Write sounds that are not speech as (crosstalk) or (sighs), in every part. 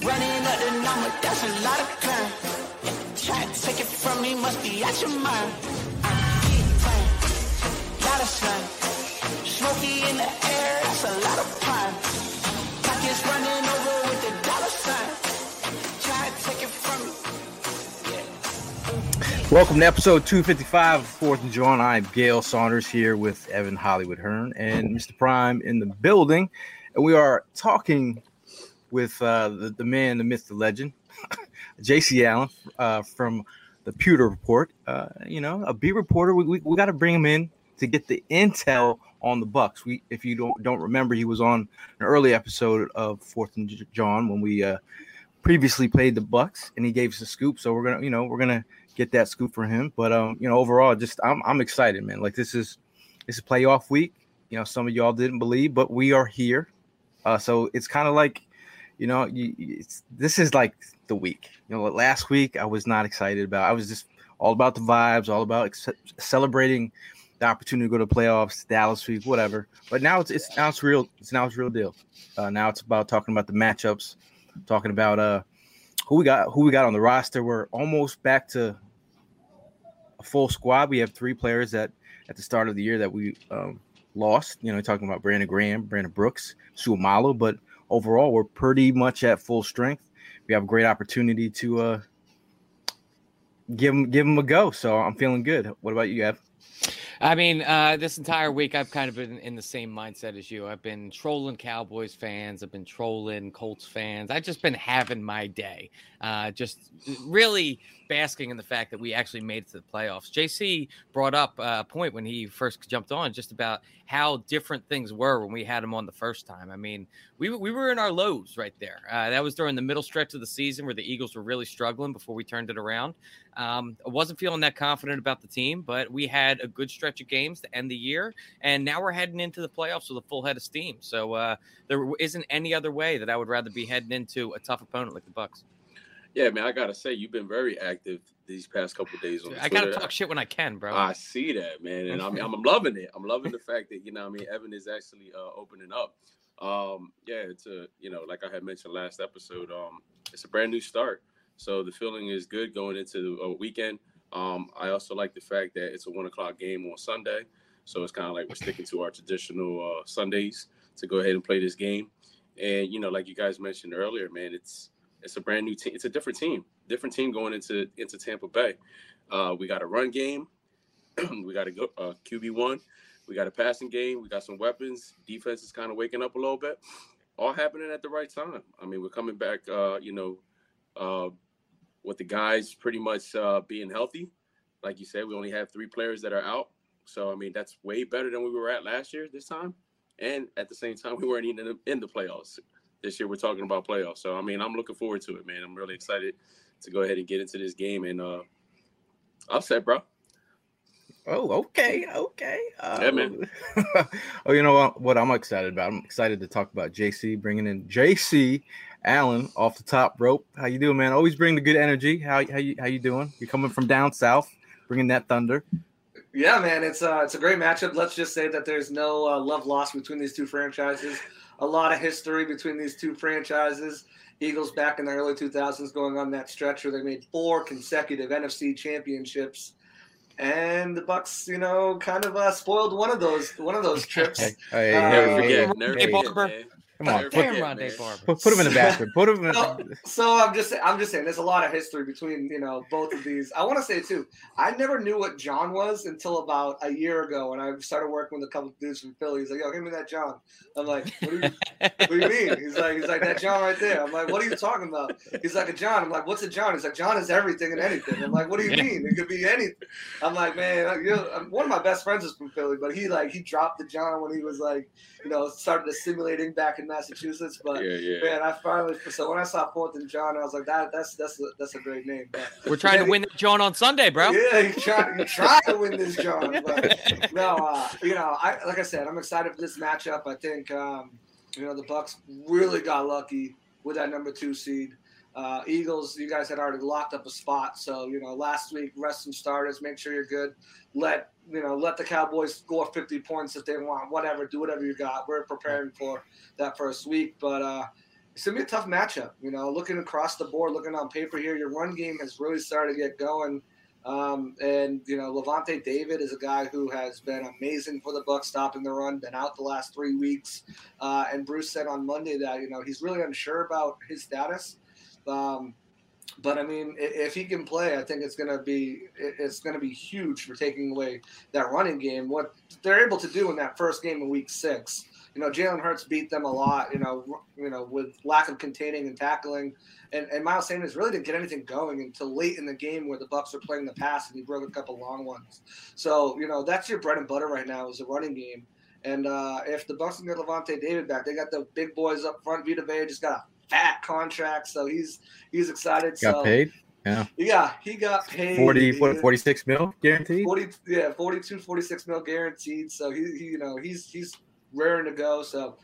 Running up the number, that's a lot of crime. Try to take it from me, must be out your mind. I'm big time, lot of sun. Smoky in the air, that's a lot of prime. Pockets running over with the dollar sign. Welcome to episode 255 of Fourth and John. I'm Gail Saunders here with Evan Hollywood Hearn and Mr. Prime in the building. And we are talking with uh, the, the man, the myth, the legend, (laughs) JC Allen uh, from the Pewter Report. Uh, you know, a beat reporter. We, we, we got to bring him in to get the intel on the Bucks. We, if you don't don't remember, he was on an early episode of Fourth and John when we uh, previously played the Bucks, and he gave us a scoop. So we're gonna, you know, we're gonna get that scoop for him. But um, you know, overall, just I'm I'm excited, man. Like this is this is playoff week. You know, some of y'all didn't believe, but we are here. Uh, so it's kind of like, you know, you, this is like the week. You know, last week I was not excited about. I was just all about the vibes, all about ex- celebrating the opportunity to go to playoffs, Dallas week, whatever. But now it's it's now it's real. It's now it's real deal. Uh, now it's about talking about the matchups, talking about uh who we got who we got on the roster. We're almost back to a full squad. We have three players that at the start of the year that we um, lost. You know, talking about Brandon Graham, Brandon Brooks, Seumalo, but overall we're pretty much at full strength. We have a great opportunity to uh, give them give them a go. So I'm feeling good. What about you, Ev? I mean, uh, this entire week I've kind of been in the same mindset as you. I've been trolling Cowboys fans. I've been trolling Colts fans. I've just been having my day, uh, just really basking in the fact that we actually made it to the playoffs. JC brought up a point when he first jumped on, just about how different things were when we had him on the first time. I mean, we we were in our lows right there. Uh, that was during the middle stretch of the season where the Eagles were really struggling before we turned it around. Um, I wasn't feeling that confident about the team, but we had a good stretch of games to end the year, and now we're heading into the playoffs with a full head of steam. So uh, there isn't any other way that I would rather be heading into a tough opponent like the Bucks. Yeah, man, I gotta say you've been very active these past couple of days on. I gotta talk shit when I can, bro. I see that, man, and I mean, I'm loving it. I'm loving the fact that you know, I mean, Evan is actually uh, opening up. Um, yeah, it's a you know, like I had mentioned last episode, um, it's a brand new start, so the feeling is good going into a weekend. Um, I also like the fact that it's a one o'clock game on Sunday, so it's kind of like we're sticking to our traditional uh, Sundays to go ahead and play this game. And you know, like you guys mentioned earlier, man, it's it's a brand new team. It's a different team, different team going into into Tampa Bay. Uh, we got a run game, (clears throat) we got a go uh, QB one, we got a passing game, we got some weapons. Defense is kind of waking up a little bit. All happening at the right time. I mean, we're coming back. Uh, you know, uh, with the guys pretty much uh, being healthy. Like you said, we only have three players that are out. So I mean, that's way better than we were at last year this time. And at the same time, we weren't even in the, in the playoffs. This year, we're talking about playoffs. So I mean, I'm looking forward to it, man. I'm really excited to go ahead and get into this game. And uh, I'll say, bro. Oh, okay, okay. Uh, Yeah, man. (laughs) oh, you know what? What I'm excited about? I'm excited to talk about JC bringing in JC Allen off the top rope. How you doing, man? Always bring the good energy. How how you how you doing? You're coming from down south, bringing that thunder. Yeah, man, it's uh, it's a great matchup. Let's just say that there's no uh, love lost between these two franchises. A lot of history between these two franchises. Eagles back in the early 2000s going on that stretch where they made four consecutive NFC championships. and the Bucks, you know, kind of uh, spoiled one of those one of those (laughs) trips. Hey, hey, Uh, Never Hey, forget. hey, Never hey, forget, Barber. man. Come on, put, Damn, Rondé. Barber. put, put him in the bathroom. Put him in. So, so I'm just I'm just saying there's a lot of history between you know both of these. I want to say too, I never knew what John was until about a year ago when I started working with a couple of dudes from Philly. He's like, "Yo, give me that John." I'm like, "What do you, what do you mean?" He's like, "He's like that John right there." I'm like, "What are you talking about?" He's like, "A John." I'm like, "What's a John?" He's like, "John is everything and anything." I'm like, "What do you mean? It could be anything." I'm like, "Man, uh, you know, one of my best friends is from Philly, but he like he dropped the John when he was like, you know, started assimilating back in Massachusetts, but." Yeah, yeah. Man, I finally so when I saw Fourth and John, I was like, that that's that's a, that's a great name. But We're trying to win that John on Sunday, bro. yeah, you try you try to win this John, (laughs) but no, uh, you know, I like I said, I'm excited for this matchup. I think um, you know the Bucks really got lucky with that number two seed. Uh, Eagles, you guys had already locked up a spot, so you know last week rest some starters, make sure you're good. Let you know let the Cowboys score 50 points if they want, whatever, do whatever you got. We're preparing for that first week, but uh, it's gonna be a tough matchup. You know, looking across the board, looking on paper here, your run game has really started to get going. Um, and you know, Lavonte David is a guy who has been amazing for the Bucks, stopping the run. Been out the last three weeks. Uh, and Bruce said on Monday that you know he's really unsure about his status. Um, but I mean, if he can play, I think it's gonna be it's gonna be huge for taking away that running game. What they're able to do in that first game in Week Six, you know, Jalen Hurts beat them a lot. You know, you know, with lack of containing and tackling, and, and Miles Sanders really didn't get anything going until late in the game where the Bucks were playing the pass and he broke a couple long ones. So you know, that's your bread and butter right now is the running game. And uh, if the Bucks can get Lavonte David back, they got the big boys up front. Vita Vea just got a fat contract, so he's he's excited. got so paid. yeah, yeah, he got paid 40, what, 46 mil guaranteed? 40 yeah 42 46 mil guaranteed so he, he you know he's he's raring to go so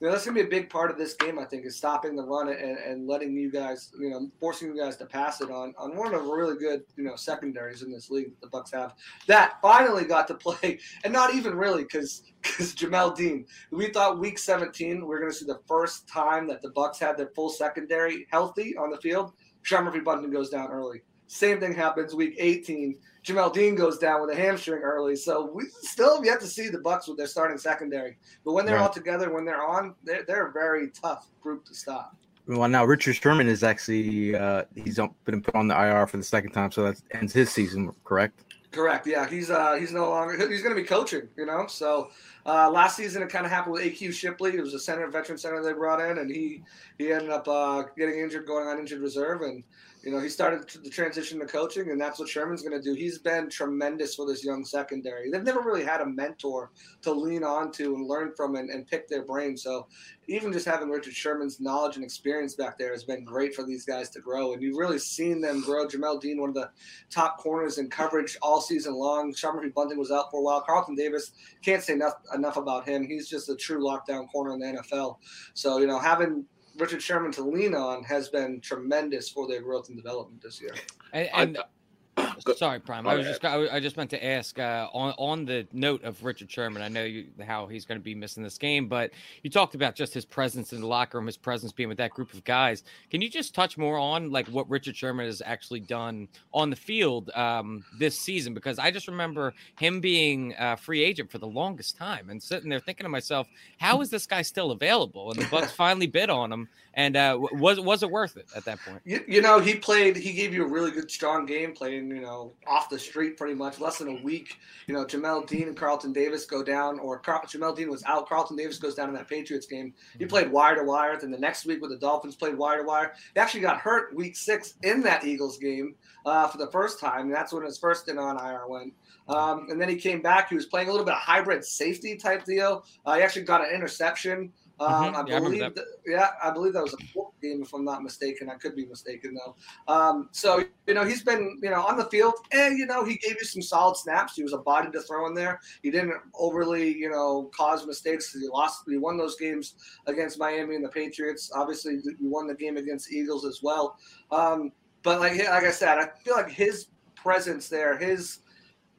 you know, that's gonna be a big part of this game. I think is stopping the run and, and letting you guys, you know, forcing you guys to pass it on on one of the really good, you know, secondaries in this league that the Bucks have. That finally got to play, (laughs) and not even really because because Jamel Dean. We thought Week 17 we we're gonna see the first time that the Bucks had their full secondary healthy on the field. Sean Murphy Bunting goes down early. Same thing happens Week 18. Jamel Dean goes down with a hamstring early, so we still have yet to see the Bucks with their starting secondary. But when they're Right. all together, when they're on, they're, they're a very tough group to stop. Well, now Richard Sherman is actually uh, he's been put on the IR for the second time, so that ends his season, correct? Correct. Yeah, he's uh he's no longer he's going to be coaching. You know, so uh, last season it kind of happened with AQ Shipley. It was a center, veteran center they brought in, and he he ended up uh, getting injured, going on injured reserve, and you know he started the transition to coaching, and that's what Sherman's going to do. He's been tremendous for this young secondary. They've never really had a mentor to lean on to and learn from and, and pick their brain. So even just having Richard Sherman's knowledge and experience back there has been great for these guys to grow, and you've really seen them grow. Jamel Dean, one of the top corners in coverage all season long. Murphy Bunting was out for a while. Carlton Davis can't say enough enough about him. He's just a true lockdown corner in the NFL. So you know, having Richard Sherman to lean on has been tremendous for their growth and development this year. And, I- and Go- sorry, Prime. I was ahead. just I just meant to ask uh, on on the note of Richard Sherman. I know you, how he's going to be missing this game, but you talked about just his presence in the locker room, his presence being with that group of guys. Can you just touch more on like what Richard Sherman has actually done on the field um, this season? Because I just remember him being a free agent for the longest time, and sitting there thinking to myself, how is this guy still available? And the Bucks (laughs) finally bid on him, and uh, was was it worth it at that point? You, you know, he played. He gave you a really good, strong game, playing. You know, off the street pretty much, less than a week. You know, Jamel Dean and Carlton Davis go down, or Car- Jamel Dean was out. Carlton Davis goes down in that Patriots game. He played wire to wire. Then the next week with the Dolphins, played wire to wire. He actually got hurt week six in that Eagles game uh, for the first time. And that's when his first stint on IR went. Um, and then he came back. He was playing a little bit of hybrid safety type deal. Uh, he actually got an interception. Um, Mhm. I Yeah, I believe, that. that, yeah, I believe that was a game, if I'm not mistaken. I could be mistaken though. Um, so you know he's been you know on the field, and you know he gave you some solid snaps. He was a body to throw in there. He didn't overly you know cause mistakes. He lost. He won those games against Miami and the Patriots. Obviously, you won the game against Eagles as well. Um, but like like I said, I feel like his presence there, his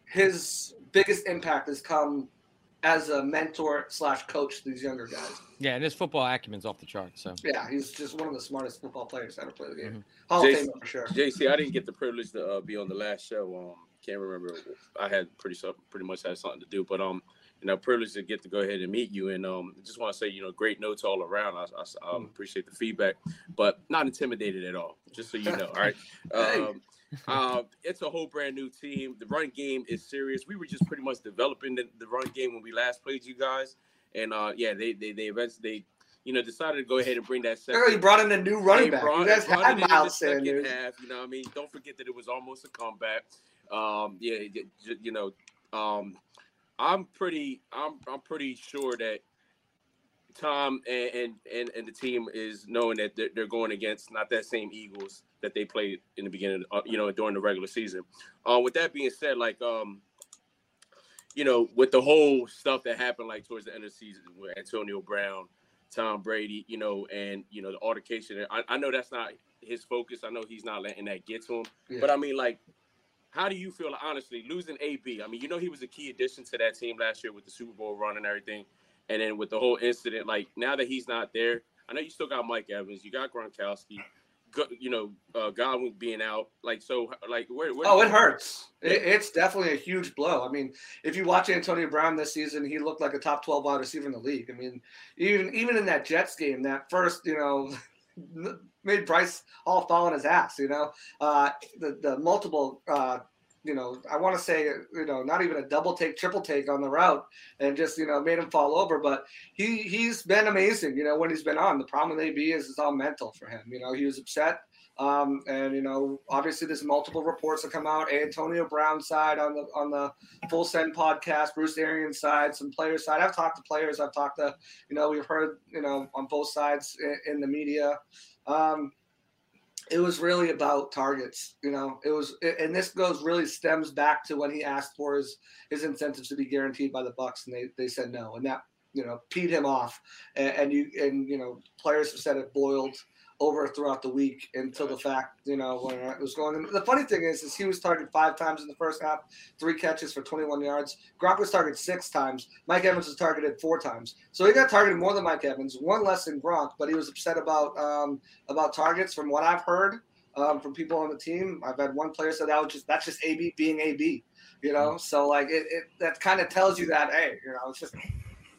his biggest impact has come as a mentor slash coach to these younger guys. Yeah, and his football acumen's off the charts. So Yeah, he's just one of the smartest football players to ever play the game. Mhm. Hall of Jason- Famer for sure. JC, I didn't get the privilege to uh, be on the last show. Um, can't remember. I had pretty so- pretty much had something to do, but um, you know, privileged to get to go ahead and meet you. And um, just want to say, you know, great notes all around. I, I um, appreciate the feedback, but not intimidated at all. Just so you know, all right. (laughs) Um, um, it's a whole brand new team. The run game is serious. We were just pretty much developing the, the run game when we last played you guys, and uh, yeah, they they they eventually they you know decided to go ahead and bring that. Remember, he brought in a new running they back. brought- you guys had it in the Miles Sanders. half. You know, what I mean, don't forget that it was almost a comeback. Um, yeah, you know, um, I'm pretty, I'm, I'm pretty sure that Tom and and and, the team is knowing that they're, they're going against not that same Eagles that they played in the beginning, uh, you know, during the regular season. Uh, with that being said, like, um, you know, with the whole stuff that happened, like towards the end of the season, with Antonio Brown, Tom Brady, you know, and you know the altercation. I, I know that's not his focus. I know he's not letting that get to him. Yeah. But I mean, like, how do you feel honestly losing AB? I mean, you know, he was a key addition to that team last year with the Super Bowl run and everything, and then with the whole incident. Like now that he's not there, I know you still got Mike Evans, you got Gronkowski, you know, uh, Godwin being out. Like so, like where? where Oh, it hurts. It, it's definitely a huge blow. I mean, if you watch Antonio Brown this season, he looked like a top twelve wide receiver in the league. I mean, even even in that Jets game, that first, you know, (laughs) made Bryce Hall fall on his ass. You know, uh, the the multiple. Uh, you know, I want to say, you know, not even a double take, triple take on the route, and just you know made him fall over. But he he's been amazing. You know, when he's been on. The problem with AB is it's all mental for him. You know, he was upset um, and you know, obviously, there's multiple reports that come out. Antonio Brown side on the on the Full Send podcast, Bruce Arians side, some players side. I've talked to players. I've talked to, you know, we've heard, you know, on both sides in, in the media. Um, it was really about targets, you know. It was, and this goes really stems back to when he asked for his his incentives to be guaranteed by the Bucks, and they they said no, and that you know peed him off. And, and you and you know players have said it boiled over throughout the week until the fact, you know, when it was going. And the funny thing is, is he was targeted five times in the first half, three catches for 21 yards. Gronk was targeted six times. Mike Evans was targeted four times. So he got targeted more than Mike Evans, one less than Gronk, but he was upset about um, about targets. From what I've heard um, from people on the team, I've had one player say that was just that's just AB being AB, you know. So like it, it that kind of tells you that hey, you know, it's just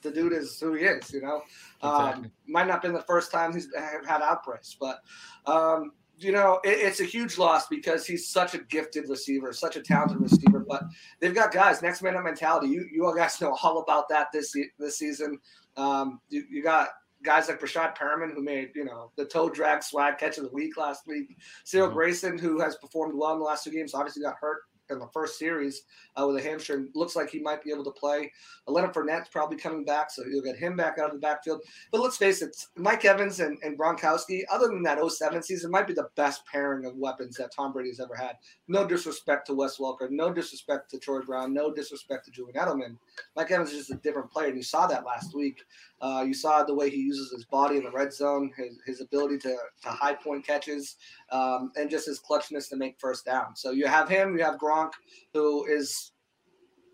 the dude is who he is, you know. Um, might not been the first time he's had outbursts, but um, you know it, it's a huge loss because he's such a gifted receiver, such a talented (laughs) receiver. But they've got guys next man up mentality. You you all guys know all about that this this season. Um, you, you got guys like Breshad Perriman who made you know the toe drag swag catch of the week last week. Cyril Mhm. Grayson who has performed well in the last two games, obviously got hurt in the first series uh, with a hamstring. Looks like he might be able to play. Leonard Fournette's probably coming back, so you'll get him back out of the backfield. But let's face it, Mike Evans and, and Gronkowski, other than that 07 season, might be the best pairing of weapons that Tom Brady's ever had. No disrespect to Wes Welker, no disrespect to Troy Brown, no disrespect to Julian Edelman. Mike Evans is just a different player, and you saw that last week. Uh, you saw the way he uses his body in the red zone, his, his ability to, to high point catches, um, and just his clutchness to make first down. So you have him, you have Gronk, who is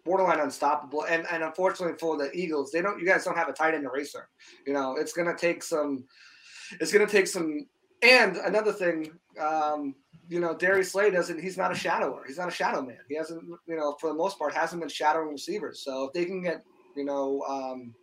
borderline unstoppable. And and unfortunately for the Eagles, they don't. You guys don't have a tight end eraser. You know, it's gonna take some. It's gonna take some. And another thing, um, you know, Darius Slay doesn't. He's not a shadower. He's not a shadow man. He hasn't. You know, for the most part, hasn't been shadowing receivers. So if they can get, you know. Um,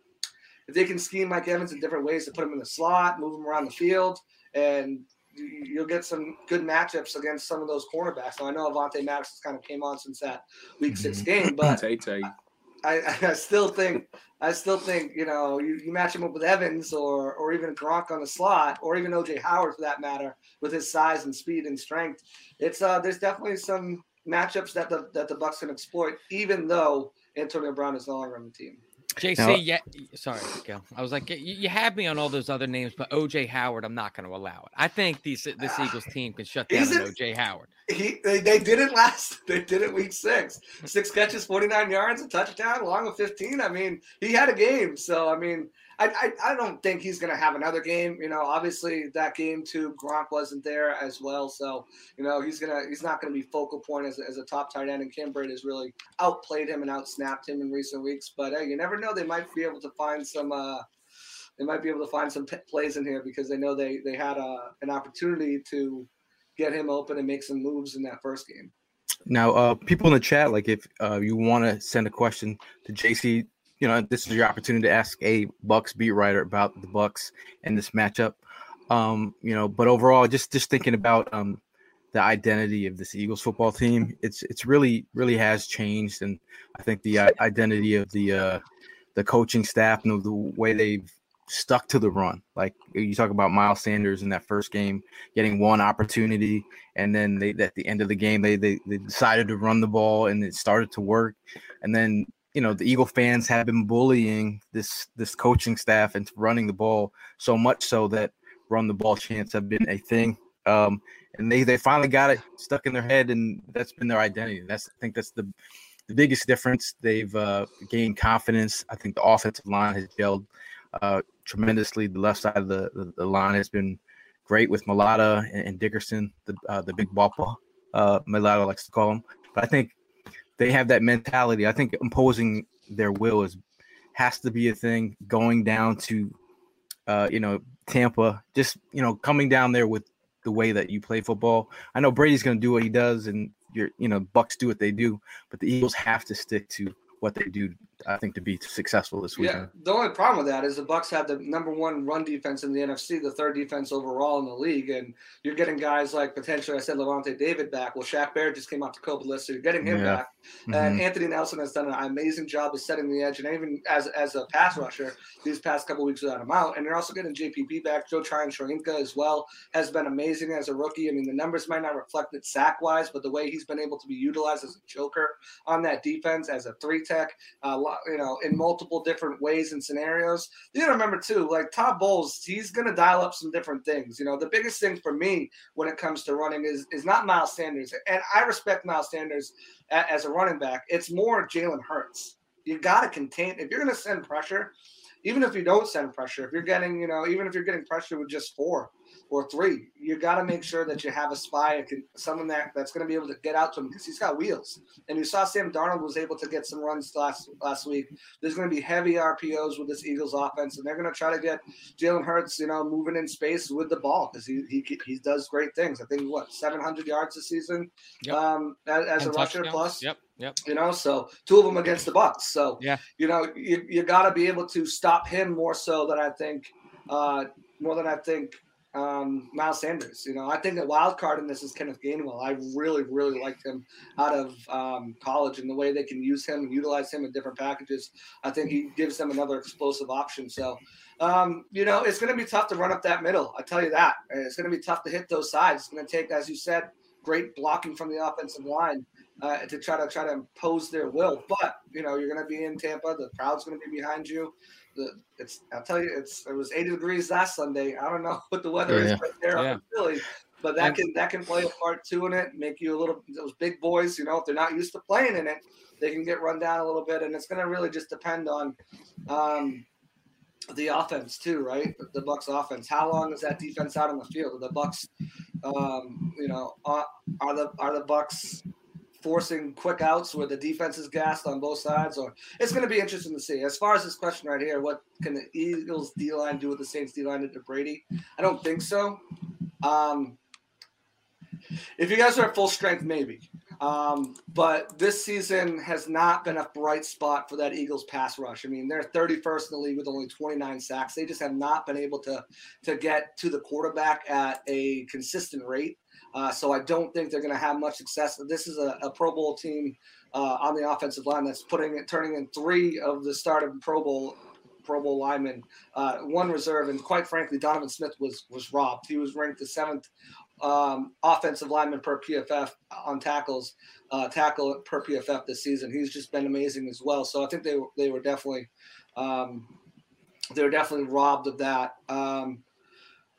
if they can scheme Mike Evans in different ways to put him in the slot, move him around the field, and you- you'll get some good matchups against some of those cornerbacks. Now I know Avonte Maddox kind of came on since that Week Six game, but. (laughs) I, I still think I still think you know you, you match him up with Evans or or even Gronk on the slot or even OJ Howard for that matter with his size and speed and strength. It's uh there's definitely some matchups that the that the Bucks can exploit, even though Antonio Brown is no longer on the team. JC, Now- yeah, sorry, go. I was like, you, you have me on all those other names, but OJ Howard, I'm not going to allow it. I think these uh, this ah, Eagles team can shut down OJ Howard. He they, they did it last (laughs) they did it week six. Six catches, 49 yards, a touchdown, along with 15. I mean, he had a game. So I mean, I, I, I don't think he's going to have another game. You know, obviously that game too, Gronk wasn't there as well, so you know he's gonna he's not going to be focal point as, as a top tight end. And Cam Brate has really outplayed him and outsnapped him in recent weeks. But hey, you never know; they might be able to find some. Uh, they might be able to find some p- plays in here because they know they they had a, uh, an opportunity to get him open and make some moves in that first game. Now, uh, people in the chat, like if uh, you want to send a question to JC, you know this is your opportunity to ask a Bucks beat writer about the Bucks and this matchup. Um, you know, but overall, just just thinking about um, the identity of this Eagles football team, it's it's really really has changed, and I think the uh, identity of the uh, the coaching staff and the way they've stuck to the run. Like you talk about Miles Sanders in that first game, getting one opportunity, and then they at the end of the game they they, they decided to run the ball and it started to work. And then you know the Eagle fans have been bullying this this coaching staff into running the ball so much so that run the ball chants have been a thing. Um, and they they finally got it stuck in their head, and that's been their identity. That's I think that's the the biggest difference. They've uh, gained confidence. I think the offensive line has gelled uh, tremendously. The left side of the, the, the, line has been great with Mailata and, and Dickerson, the uh, the big ball. Uh, Mailata likes to call him. But I think they have that mentality. I think imposing their will is has to be a thing. Going down to, uh, you know, Tampa, just you know, coming down there with the way that you play football. I know Brady's going to do what he does, and you're, you know, Bucks do what they do, but the Eagles have to stick to what they do I think to be successful this weekend. Yeah, the only problem with that is the Bucks have the number one run defense in the NFC, the third defense overall in the league, and you're getting guys like potentially I said Lavonte David back. Well, Shaq Barrett just came out to COVID list, so you're getting him yeah. back. Mm-hmm. And Anthony Nelson has done an amazing job of setting the edge, and even as as a pass rusher these past couple weeks without him out. And you're also getting JPP back. Joe Tryon-Shoyinka as well has been amazing as a rookie. I mean, the numbers might not reflect it sack wise, but the way he's been able to be utilized as a joker on that defense as a three tech, uh, you know, in multiple different ways and scenarios. You got to remember too, like Todd Bowles, he's to dial up some different things. You know, the biggest thing for me when it comes to running is is not Miles Sanders, and I respect Miles Sanders as a running back. It's more Jalen Hurts. You got to contain if you're to send pressure. Even if you don't send pressure, if you're getting, you know, even if you're getting pressure with just four, or three. You got to make sure that you have a spy, someone that, that's going to be able to get out to him because he's got wheels. And you saw Sam Darnold was able to get some runs last last week. There's going to be heavy RPOs with this Eagles offense, and they're going to try to get Jalen Hurts, you know, moving in space with the ball because he, he he does great things. I think what 700 yards this season yep. um, as, as a rusher plus. Yep. Yep. You know, so two of them against the Bucks. So yeah, you know, you, you got to be able to stop him more so than I think, uh, more than I think um, Miles Sanders. You know, I think the wild card in this is Kenneth Gainwell. I really, really liked him out of um, college and the way they can use him and utilize him in different packages. I think he gives them another explosive option. So, um, you know, it's going to be tough to run up that middle. I tell you that. It's going to be tough to hit those sides. It's going to take, as you said, great blocking from the offensive line. Uh, to try to try to impose their will, but you know you're going to be in Tampa. The crowd's going to be behind you the it's I'll tell you it's it was 80 degrees last Sunday. I don't know (laughs) what the weather yeah. is right there yeah. up in Philly, but that can that can play a part too in it. Make you a little those big boys. You know, if they're not used to playing in it, they can get run down a little bit, and it's going to really just depend on. Um, the offense too, right? The Bucks offense. How long is that defense out on the field? The Bucks, um, you know, are, are the are the Bucks forcing quick outs where the defense is gassed on both sides, or it's going to be interesting to see. As far as this question right here, what can the Eagles D line do with the Saints D line to Brady? I don't think so. Um, if you guys are at full strength, maybe. Um, but this season has not been a bright spot for that Eagles pass rush. I mean, they're 31st in the league with only 29 sacks. They just have not been able to to get to the quarterback at a consistent rate. Uh, so I don't think they're going to have much success. This is a, a Pro Bowl team uh, on the offensive line that's putting it, turning in three of the starting Pro Bowl Pro Bowl linemen, uh, one reserve, and quite frankly, Donovan Smith was was robbed. He was ranked the seventh um, offensive lineman per PFF on tackles, uh, tackle per PFF this season. He's just been amazing as well. So I think they they were definitely um, they were definitely robbed of that. Um,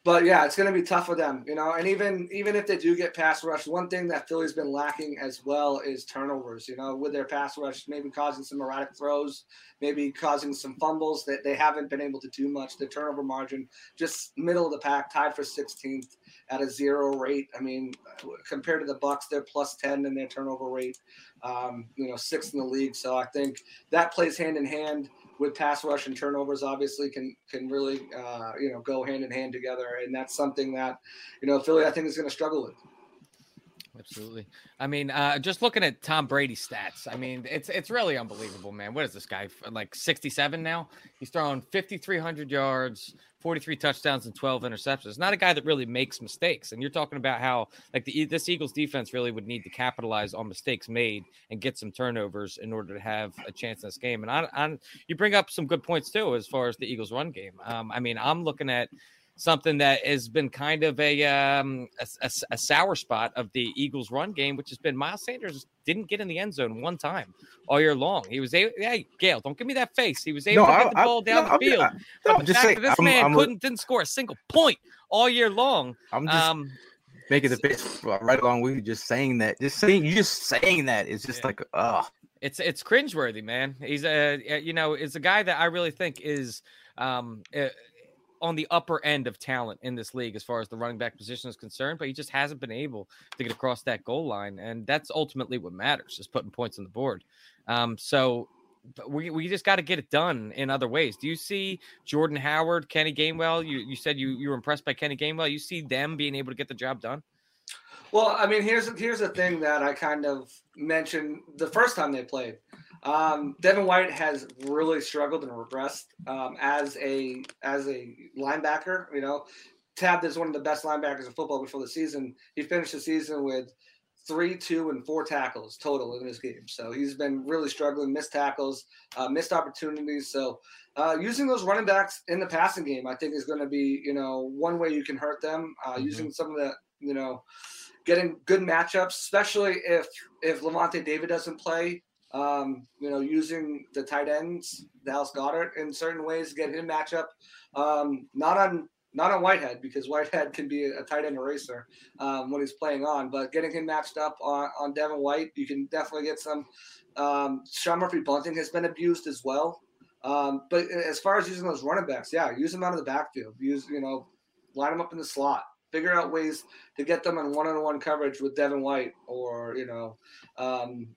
but yeah, it's going to be tough for them, you know. And even even if they do get pass rush, one thing that Philly's been lacking as well is turnovers. You know, with their pass rush, maybe causing some erratic throws, maybe causing some fumbles that they haven't been able to do much. The turnover margin just middle of the pack, tied for 16th at a zero rate. I mean, compared to the Bucks, they're plus 10 in their turnover rate. Um, you know, sixth in the league. So I think that plays hand in hand with pass rush and turnovers obviously can can really uh, you know go hand in hand together, and that's something that you know Philly I think is going to struggle with. Absolutely. I mean, uh, just looking at Tom Brady's stats, I mean, it's it's really unbelievable, man. What is this guy like 67 now? He's throwing 5,300 yards, 43 touchdowns, and 12 interceptions. Not a guy that really makes mistakes. And you're talking about how like the this Eagles defense really would need to capitalize on mistakes made and get some turnovers in order to have a chance in this game. And I, I you bring up some good points too as far as the Eagles run game. Um, I mean, I'm looking at something that has been kind of a, um, a, a, a, sour spot of the Eagles' run game, which has been Miles Sanders didn't get in the end zone one time all year long. He was able, hey Gail, don't give me that face. He was able no, to get I, the ball I, down no, the field. I, no, the just saying, this I'm, man I'm, couldn't didn't score a single point all year long. I'm just um, making the face right along with you. Just saying that, just saying, you just saying that is just yeah. like, oh, it's it's cringeworthy, man. He's a you know, it's a guy that I really think is um. Uh, on the upper end of talent in this league as far as the running back position is concerned, but he just hasn't been able to get across that goal line, and that's ultimately what matters is putting points on the board. Um, so we, we just got to get it done in other ways. Do you see Jordan Howard, Kenny Gainwell? You you said you you were impressed by Kenny Gainwell. You see them being able to get the job done? Well, I mean, here's here's the thing that I kind of mentioned the first time they played. Um, Devin White has really struggled and regressed um, as a as a linebacker. You know, tabbed as one of the best linebackers in football before the season. He finished the season with three, two, and four tackles total in his game. So he's been really struggling, missed tackles, uh, missed opportunities. So uh, using those running backs in the passing game, I think, is going to be you know one way you can hurt them. Uh, mm-hmm. Using some of the you know getting good matchups, especially if if Lavonte David doesn't play um, you know, using the tight ends, Dallas Goedert in certain ways, get him matchup. Um, not on not on Whitehead because (laughs) Whitehead can be a, tight end eraser um, when he's playing on, but getting him matched up on, on Devin White, you can definitely get some. Um, Sean Murphy Bunting has been abused as well. Um, but as far as using those running backs, yeah, use them out of the backfield. Use you know, line them up in the slot. Figure out ways to get them in one-on-one coverage with Devin White, or you know, um,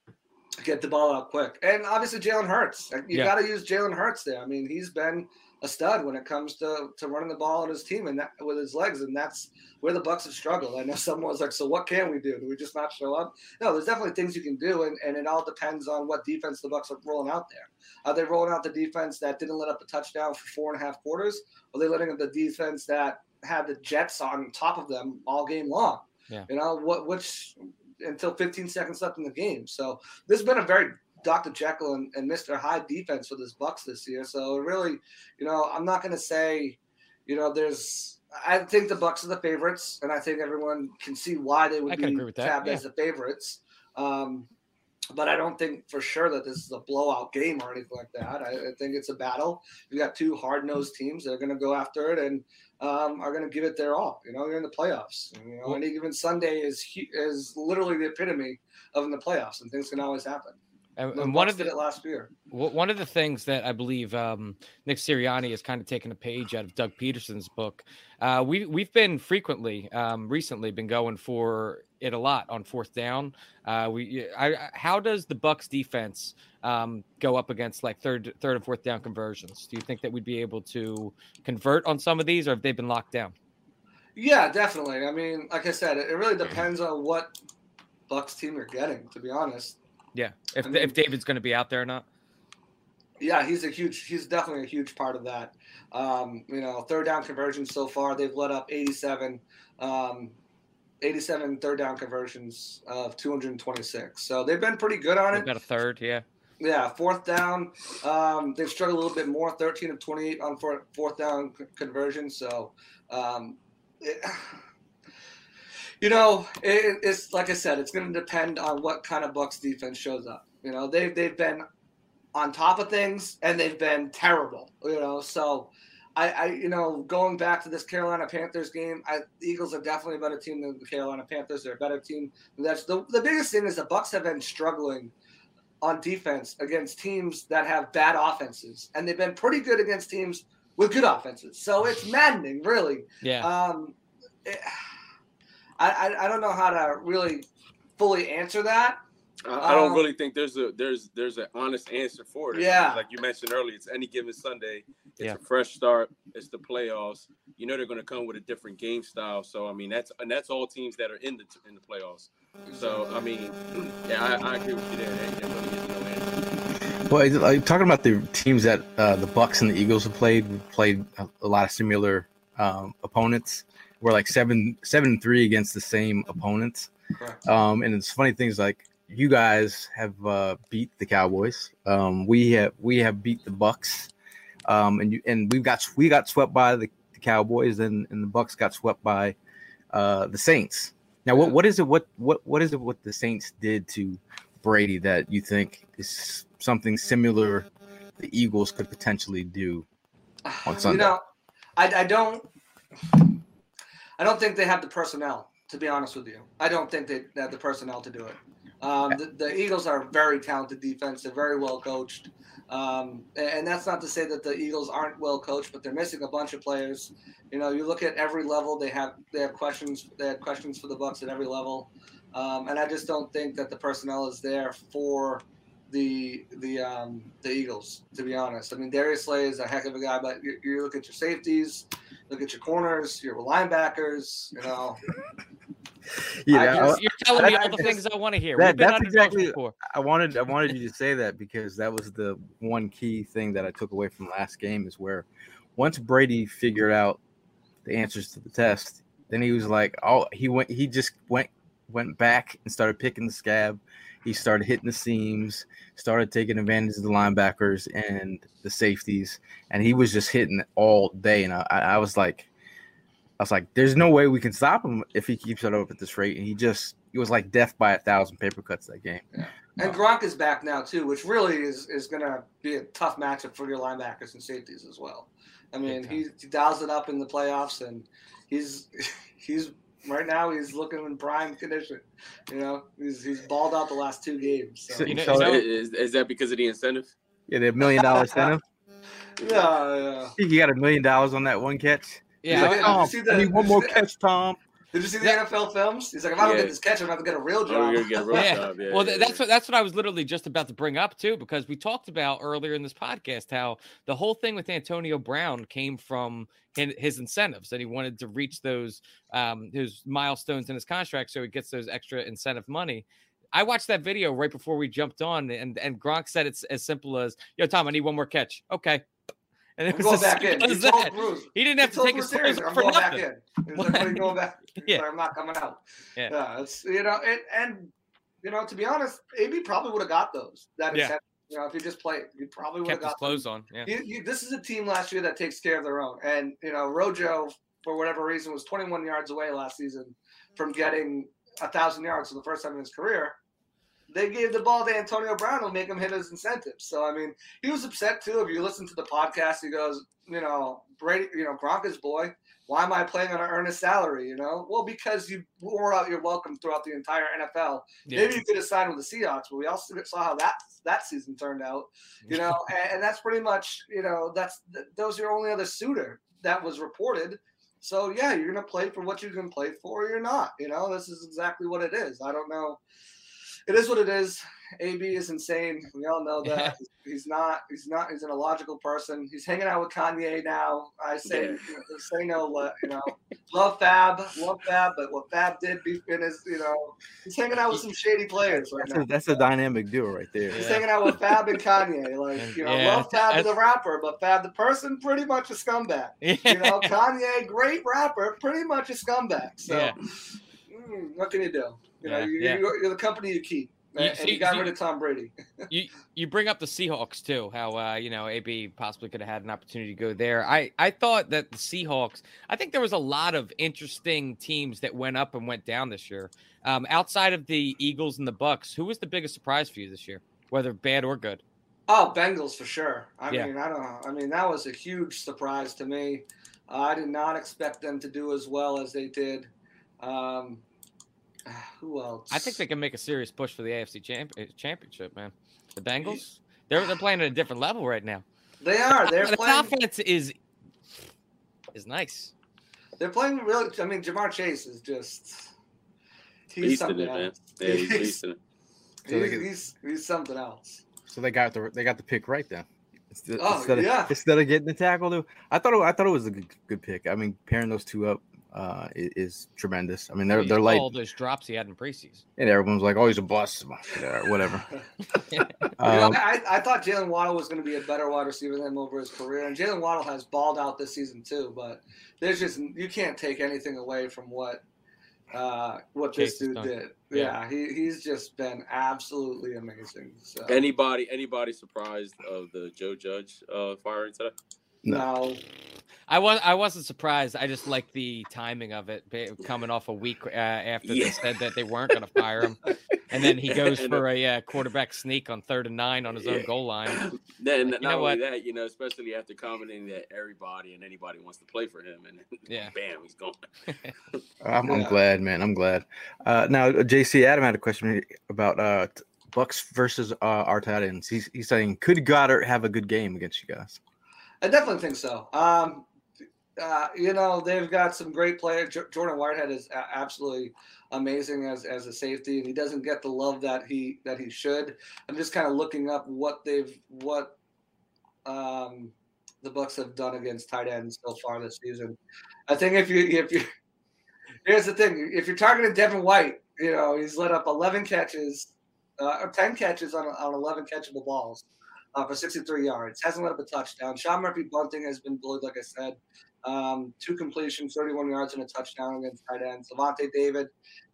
get the ball out quick. And obviously Jalen Hurts. You yeah. got to use Jalen Hurts there. I mean, he's been a stud when it comes to, to running the ball on his team and that, with his legs, and that's where the Bucks have struggled. I know (laughs) someone was like, "So what can we do? Do we just not show up?" No, there's definitely things you can do, and, and it all depends on what defense the Bucks are rolling out there. Are they rolling out the defense that didn't let up a touchdown for four and a half quarters? Or are they letting up the defense that had the Jets on top of them all game long? Yeah. You know what? Which until 15 seconds left in the game. So this has been a very Dr. Jekyll and, and Mr. Hyde defense for this Bucks this year. So really, you know, I'm not going to say, you know, there's. I think the Bucks are the favorites, and I think everyone can see why they would be tabbed yeah. as the favorites. Um, but I don't think for sure that this is a blowout game or anything like that. I, I think it's a battle. You got two hard nosed teams that are going to go after it, and um, are going to give it their all. You know, you're in the playoffs. And, you know, any given Sunday is is literally the epitome of in the playoffs, and things can always happen. And, and one of the last year, one of the things that I believe um, Nick Sirianni has kind of taken a page out of Doug Pederson's book. Uh, we we've been frequently um, recently been going for it a lot on fourth down. Uh, we I, how does the Bucks defense um, go up against like third third and fourth down conversions? Do you think that we'd be able to convert on some of these, or have they been locked down? Yeah, definitely. I mean, like I said, it, it really depends on what Bucks team you're getting. To be honest. Yeah, if I mean, if David's going to be out there or not. Yeah, he's a huge. He's definitely a huge part of that. Um, you know, third down conversions so far, they've let up 87, um, 87 third down conversions of 226. So they've been pretty good on it. Got a third, yeah. Yeah, fourth down, um, they've struggled a little bit more. 13 of 28 on fourth down conversion. So, um, it, you know, it, it's like I said, it's going to depend on what kind of Bucks defense shows up. You know, they've they've been on top of things and they've been terrible. You know, so I, I, you know, going back to this Carolina Panthers game, I, the Eagles are definitely a better team than the Carolina Panthers. They're a better team. That's the, the biggest thing is the Bucks have been struggling on defense against teams that have bad offenses, and they've been pretty good against teams with good offenses. So it's maddening, really. Yeah. Um, it, I, I, I don't know how to really fully answer that. I, I don't Um, really think there's a there's there's an honest answer for it. Yeah. like you mentioned earlier, it's any given Sunday. It's Yeah. a fresh start. It's the playoffs. You know they're going to come with a different game style. So I mean that's and that's all teams that are in the in the playoffs. So I mean, yeah, I, I agree with you there. There, there really is no answer. Well, like talking about the teams that uh, the Bucks and the Eagles have played, played a, a lot of similar um, opponents. We're like seven seven and three against the same opponents. Um, and it's funny things like you guys have uh, beat the Cowboys. Um, we have we have beat the Bucks. Um, and you and we've got we got swept by the, the Cowboys and, and the Bucks got swept by uh, the Saints. Now, what, what is it? What what what is it? What the Saints did to Brady that you think is something similar the Eagles could potentially do on Sunday? You know, I, I don't. I don't think they have the personnel. To be honest with you, I don't think they have the personnel to do it. Um, the, the Eagles are a very talented defense. They're very well coached, um, and, and that's not to say that the Eagles aren't well coached, but they're missing a bunch of players. You know, you look at every level. They have they have questions. They have questions for the Bucks at every level, um, and I just don't think that the personnel is there for the the um, the Eagles. To be honest, I mean Darius Slay is a heck of a guy, but you, you look at your safeties, look at your corners, your linebackers. You know, (laughs) Yeah, I I- just- You're telling me that- all the that- things I want to hear. that- that's exactly- before. I wanted I wanted you to say that because that was the one key thing that I took away from last game is where once Brady figured out the answers to the test, then he was like, oh, he went, he just went went back and started picking the scab. He started hitting the seams, started taking advantage of the linebackers and the safeties, and he was just hitting it all day. And I, I was like, I was like, there's no way we can stop him if he keeps it up at this rate. And he just, he was like death by a thousand paper cuts that game. and Gronk is back now too, which really is is going to be a tough matchup for your linebackers and safeties as well. I mean, he, he dials it up in the playoffs, and he's (laughs) he's right now he's looking in prime condition. You know, he's he's balled out the last two games. So. So- You know- so you know- is, is that because of the incentive? Yeah, the million dollar incentive. (laughs) Yeah, yeah. I think you got a million dollars on that one catch. Yeah, He's I- like, I- see the- I need one more see- catch, Tom. Did you see the NFL films? He's like, if I don't Yeah. get this catch, I'm going to get a real Oh, job. we're gonna get a real (laughs) Yeah. job. Yeah, well, yeah, that's yeah. what that's what I was literally just about to bring up too, because we talked about earlier in this podcast how the whole thing with Antonio Brown came from his incentives, and he wanted to reach those um, his milestones in his contract, so he gets those extra incentive money. I watched that video right before we jumped on, and and Gronk said it's as simple as, "Yo, Tom, I need one more catch." Okay, and it I'm was back in. as that. Bruce. He didn't have to take his Bruce clothes off I'm for going back nothing. in. He's like, what are you going back? (laughs) Yeah. like, I'm not coming out. Yeah. Yeah, it's you know, it, and you know, to be honest, AB probably would have got those. That Yeah. incentive. You know, if he just played, he probably would have Kept his got clothes on. Yeah. You, you, this is a team last year that takes care of their own. And, you know, Rojo, for whatever reason, was 21 yards away last season from getting a 1,000 yards for the first time in his career. They gave the ball to Antonio Brown to make him hit his incentives. So, I mean, he was upset too. If you listen to the podcast, he goes, you know, Brady, you know, Gronka's boy, why am I playing on an earnest salary? You know, well, because you wore out your welcome throughout the entire NFL. Yeah. Maybe you could have signed with the Seahawks, but we also saw how that that season turned out. You know, (laughs) and, and that's pretty much you know that's th- those are your only other suitor that was reported. So yeah, you're gonna play for what you can play for. Or you're not. You know, this is exactly what it is. I don't know. It is what it is. AB is insane. We all know that. He's not. He's not. He's an illogical person. He's hanging out with Kanye now. I say, Yeah. you know, say no. You know, love Fab, love Fab, but what Fab did be in his, you know, he's hanging out with some shady players right That's now. a, that's a dynamic duo right there. He's Yeah. hanging out with Fab and Kanye. Like, you know, Yeah, love Fab that's- the rapper, but Fab the person, pretty much a scumbag. (laughs) You know, Kanye, great rapper, pretty much a scumbag. So, Yeah. Mm, what can you do? You know, Yeah, you, yeah. You're, you're the company you keep. You- and see- you got see- rid of Tom Brady. (laughs) you you bring up the Seahawks too. How uh, you know AB possibly could have had an opportunity to go there. I I thought that the Seahawks. I think there was a lot of interesting teams that went up and went down this year. Um, outside of the Eagles and the Bucks, who was the biggest surprise for you this year, whether bad or good? Oh, Bengals for sure. I Yeah. mean, I don't know. I mean, that was a huge surprise to me. Uh, I did not expect them to do as well as they did. Um, (sighs) who else? I think they can make a serious push for the AFC champ- uh, championship, man. The Bengals, they're they're (sighs) playing at a different level right now. they are. They're the playing. offense is is nice. They're playing really. I mean, Ja'Marr Chase is just. He's Beasting something it, man. else. Yeah, he's He's- (laughs) So they He's, can- he's, he's something else. So they got the they got the pick right then. Instead, Oh, instead of, yeah. Instead of getting the tackle, though, I thought it, I thought it was a good, good pick. I mean, pairing those two up uh, is, tremendous. I mean, they're they're saw like, all those drops he had in preseason. and everyone's like, oh, he's a bust, or whatever. (laughs) (laughs) You know, Um, I, I thought Jaylen Waddle was going to be a better wide receiver than him over his career, and Jaylen Waddle has balled out this season too. But there's just you can't take anything away from what uh, what Chase this dude did. Yeah. Yeah, he, he's just been absolutely amazing. So Anybody anybody surprised of the Joe Judge uh, firing today? no, I was I wasn't surprised. I just like the timing of it coming off a week uh, after Yeah. they said that they weren't going to fire him, and then he (laughs) goes for a uh, quarterback sneak on third and nine on his own goal line. (laughs) Then not only what? that, you know, especially after commenting that everybody and anybody wants to play for him, and Yeah. (laughs) bam, he's gone. I'm, I'm glad, man. I'm glad. Uh, now, JC Adam had a question about uh, Bucks versus uh, our tight ends. He's, he's saying, could Goedert have a good game against you guys? I definitely think so. Um, uh, you know, they've got some great players. J- Jordan Whitehead is a- absolutely amazing as, as a safety, and he doesn't get the love that he that he should. I'm just kind of looking up what they've what um, the Bucks have done against tight ends so far this season. I think if you if you (laughs) here's the thing, if you're targeting Devin White, you know he's let up 11 catches, uh, or 10 catches on on 11 catchable balls uh, for 63 yards. Hasn't let up a touchdown. Sean Murphy-Bunting has been bullied, like I said. Um, two completions, 31 yards and a touchdown against tight ends. Lavonte David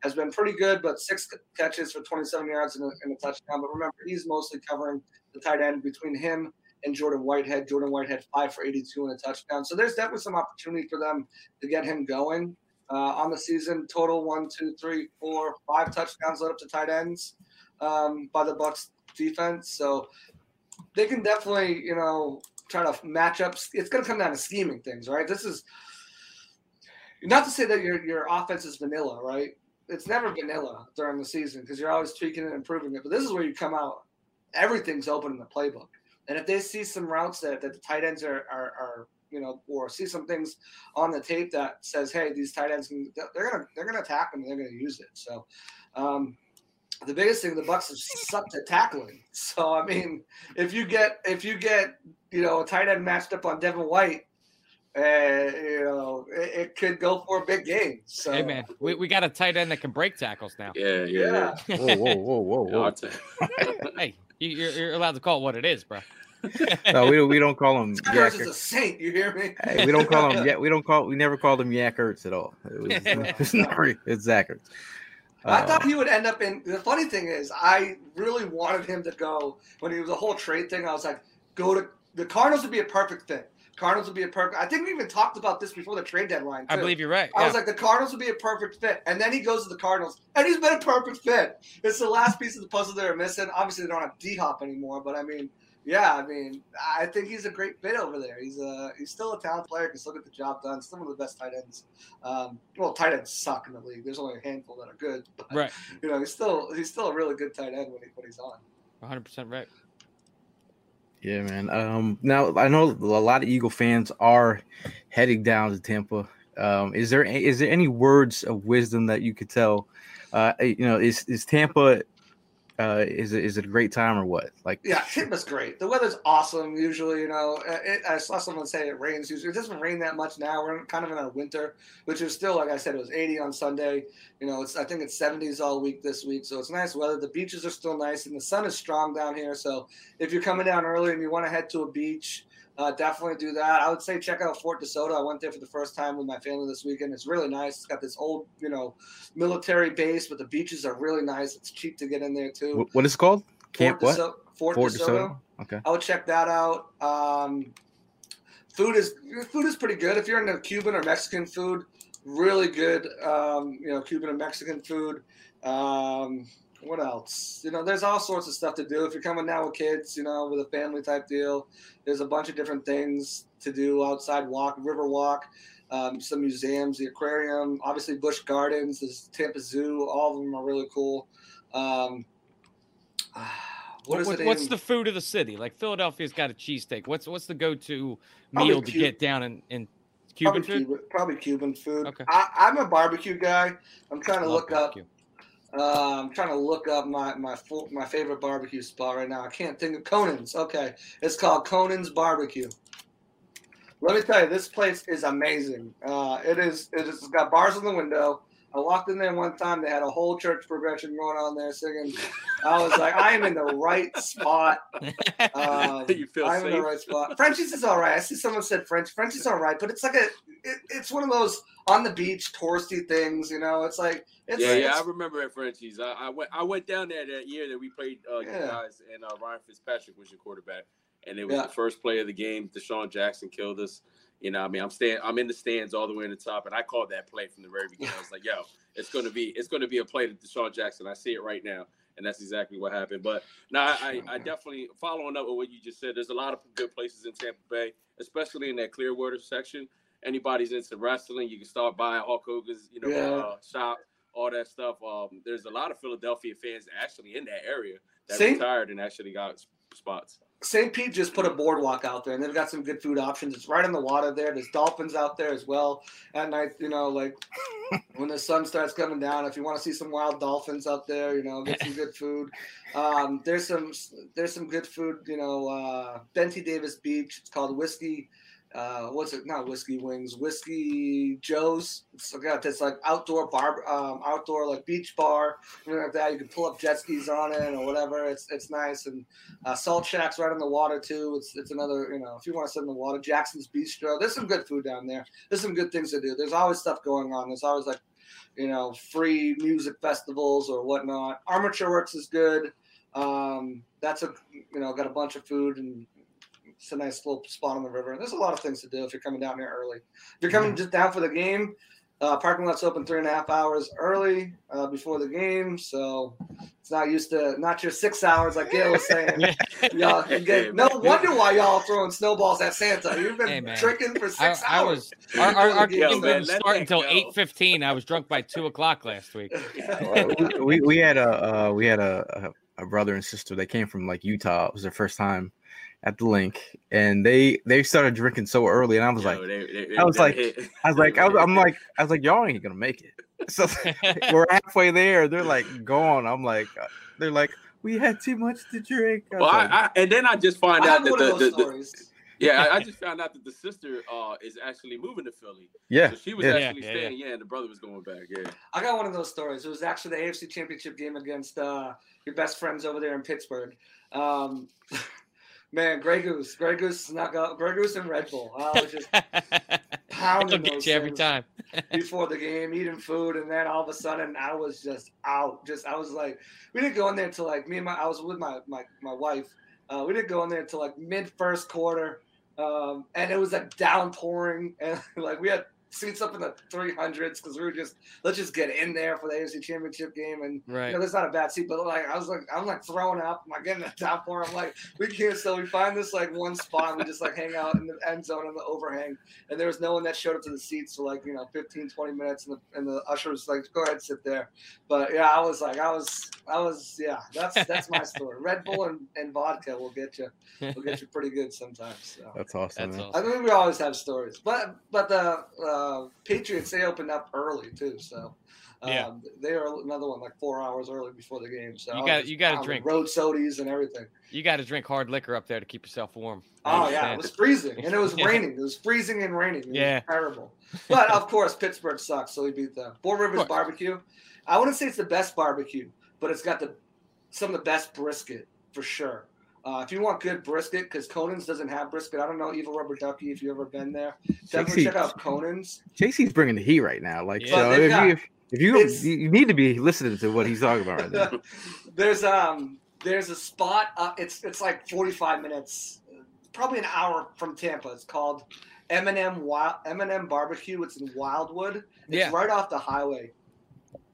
has been pretty good, but six catches for 27 yards and a, and a touchdown. But remember, he's mostly covering the tight end between him and Jordan Whitehead. Jordan Whitehead five for 82 and a touchdown. So there's definitely some opportunity for them to get him going uh, on the season. Total one, two, three, four, five touchdowns led up to tight ends um, by the Bucks defense. So they can definitely, you know, try to match up. It's going to come down to scheming things, right? This is not to say that your your offense is vanilla, right? It's never vanilla during the season because you're always tweaking and improving it. But this is where you come out, everything's open in the playbook. And if they see some routes that, that the tight ends are, are, are you know, or see some things on the tape that says, hey, these tight ends, can, they're gonna they're gonna attack them and they're gonna use it. So. Um, the biggest thing the Bucks have sucked at tackling. So I mean, if you get if you get you know a tight end matched up on Devin White, uh, you know it, it could go for a big game. So Hey man, we, we got a tight end that can break tackles now. Yeah, yeah. yeah, (laughs) Whoa, whoa, whoa, whoa, whoa. (laughs) Hey, you, you're, you're allowed to call it what it is, bro. (laughs) no, we don't, we don't call him Tuckers is a saint. You hear me? Hey, we don't call him yet. We don't call. We never called him Yak Ertz at all. It was, it's, never, it's Zach Ertz. I Uh, thought he would end up in. The funny thing is, I really wanted him to go when he was a whole trade thing. I was like, go to the Cardinals would be a perfect fit. Cardinals would be a perfect. I think we even talked about this before the trade deadline. I believe you're right. I was like, the Cardinals would be a perfect fit. And then he goes to the Cardinals, and he's been a perfect fit. It's the last piece of the puzzle they're missing. Obviously, they don't have D Hop anymore, but I mean, yeah, I mean, I think he's a great fit over there. He's a he's still a talented player, can still get the job done. Still one of the best tight ends. Um, well, tight ends suck in the league. There's only a handful that are good. (laughs) But, right. You know, he's still he's still a really good tight end when, he, when he's on. 100 percent right. Yeah, man. Um, now I know a lot of Eagle fans are heading down to Tampa. Um, is there is there any words of wisdom that you could tell? Uh, you know, is is Tampa? Uh, is it is it a great time or what? Like, Yeah, Tampa's great. The weather's awesome. Usually, you know, Uh, it, I saw someone say it rains. Usually, it doesn't rain that much now. We're kind of in our winter, which is still, like I said, it was 80 on Sunday. You know, it's I think it's 70s all week this week, so it's nice weather. The beaches are still nice, and the sun is strong down here. So if you're coming down early and you want to head to a beach, uh, definitely do that. I would say check out Fort DeSoto. I went there for the first time with my family this weekend. It's really nice. It's got this old, you know, military base, but the beaches are really nice. It's cheap to get in there too. what is it called? Camp Fort what? DeSo- Fort, Fort DeSoto. DeSoto. Okay. I would check that out. Um, food is food is pretty good if you're into Cuban or Mexican food. Really good, um, you know, Cuban and Mexican food. Um, what else? You know, there's all sorts of stuff to do. If you're coming down with kids, you know, with a family type deal, there's a bunch of different things to do outside walk, river walk, um, some museums, the aquarium, obviously Busch Gardens, the Tampa Zoo. All of them are really cool. Um, (sighs) what is What- it? what's in- the food of the city? Like Philadelphia's got a cheesesteak. What's what's the go-to Probably meal to get down in, in Cuban probably food? Cuban, probably Cuban food. Okay. I, I'm a barbecue guy. I'm trying to Love look up. Uh, I'm trying to look up my my my favorite barbecue spot right now. I can't think of Conan's. Okay, it's called Conan's Barbecue. Let me tell you, this place is amazing. Uh, it is. It has got bars in the window. I walked in there one time. They had a whole church progression going on there singing. I was like, I am in the right spot. (laughs) Um, You feel I'm in the right spot. Frenchie's is all right. I see someone said French. Frenchie's all right, but it's like a. It, it's one of those on the beach touristy things. You know, it's like. It's, yeah, yeah, it's- I remember at Frenchie's. I, I went, I went down there that year that we played uh, you Yeah. guys, and uh, Ryan Fitzpatrick was your quarterback, and it was Yeah. the first play of the game. DeSean Jackson killed us. You know, I mean, I'm stand, I'm in the stands all the way in the top, and I called that play from the very beginning. I was like, "Yo, it's gonna be, it's gonna be a play to DeSean Jackson." I see it right now, and that's exactly what happened. But no, I, I, I definitely following up with what you just said. There's a lot of good places in Tampa Bay, especially in that Clearwater section. Anybody's into wrestling, you can start by Hulk Hogan's, you know, Yeah. uh, shop, all that stuff. Um, there's a lot of Philadelphia fans actually in that area that Same- retired and actually got spots. St. Pete just put a boardwalk out there, and they've got some good food options. It's right on the water there. There's dolphins out there as well at night. You know, like (laughs) when the sun starts coming down, if you want to see some wild dolphins out there, you know, get some good (laughs) food. Um, there's some there's some good food. You know, uh, Ben T. Davis Beach. It's called Whiskey. Uh, what's it? Not Whiskey Wings. Whiskey Joe's. It's, like- it's like outdoor bar, um, outdoor like beach bar. You know, like that. You can pull up jet skis on it or whatever. It's it's nice and uh, Salt Shack's right on the water too. It's it's another you know if you want to sit in the water, Jackson's Bistro. There's some good food down there. There's some good things to do. There's always stuff going on. There's always like you know free music festivals or whatnot. Armature Works is good. Um, that's a you know got a bunch of food and it's a nice little spot on the river. And There's a lot of things to do if you're coming down here early. If you're coming just down for the game, uh, parking lot's open three and a half hours early uh, before the game, so it's not used to not your six hours like Gail was saying. (laughs) y'all you get, no wonder why y'all throwing snowballs at Santa. You've been Hey, man. drinking for six I hours. was our, our, our (laughs) Yo, game man, didn't start until eight fifteen. I was drunk by two o'clock last week. (laughs) we, we we had a uh, we had a, a a brother and sister. They came from like Utah. It was their first time at the Linc, and they they started drinking so early, and I was Yo, like, they- they- they- I was like- hit- I was like, I was, I'm (laughs) like, I was like, y'all ain't gonna make it. (laughs) So we're halfway there. They're like gone. I'm like, uh, they're like, we had too much to drink. I well, like, I, and then I just find I out that the, the, the yeah, I, I (laughs) just found out that the sister uh is actually moving to Philly. yeah, So she was yeah. actually Yeah, yeah, staying, yeah. and the brother was going back. Yeah. I got one of those stories. It was actually the AFC Championship game against uh, your best friends over there in Pittsburgh. Um, man, Grey Goose, Grey Goose snuck up, Grey Goose and Red Bull. I was just (laughs) pounding It'll get you every time. (laughs) before the game, eating food, and then all of a sudden I was just out. Just I was like, we didn't go in there till like me and my I was with my my my wife. Uh, we didn't go in there till like mid first quarter, um, and it was like downpouring, (laughs) and like we had seats up in the 300s because we were just let's just get in there for the AFC Championship game, and Right. you know, there's not a bad seat, but like I was like, I'm like throwing up. I'm like getting a downpour. I'm like, we can't. So we find this like one spot. And we just like hang out in the end zone on the overhang, and there was no one that showed up to the seats for like you know 15, 20 minutes, and the and the usher was like, go ahead, sit there. But yeah, I was like, I was, I was, yeah. That's that's my story. Red Bull and, and vodka will get you, will get you pretty good sometimes. So. That's awesome. That's man. awesome. I think we always have stories, but but the uh, Patriots they opened up early too, so um, Yeah. they are another one like four hours early before the game. So You got- you gotta drink. road sodies and everything. You got to drink hard liquor up there to keep yourself warm. I Oh yeah, it was freezing and it was (laughs) Yeah. raining. It was freezing and raining. It was Yeah. terrible. (laughs) But of course, Pittsburgh sucks, so we beat them. Four Rivers. Barbecue. I wouldn't say it's the best barbecue, but it's got the some of the best brisket for sure. Uh, if you want good brisket, because Conan's doesn't have brisket. I don't know Evil Rubber Ducky if you've ever been there. Definitely JC check out Conan's. JC's bringing the heat right now. Like, Yeah. so if got- you if you, it's- you you need to be listening to what he's talking about right now. (laughs) there's um there's a spot. Uh, it's it's like 45 minutes, probably an hour from Tampa. It's called M&M Wild M&M Barbecue. It's in Wildwood. It's Yeah. right off the highway.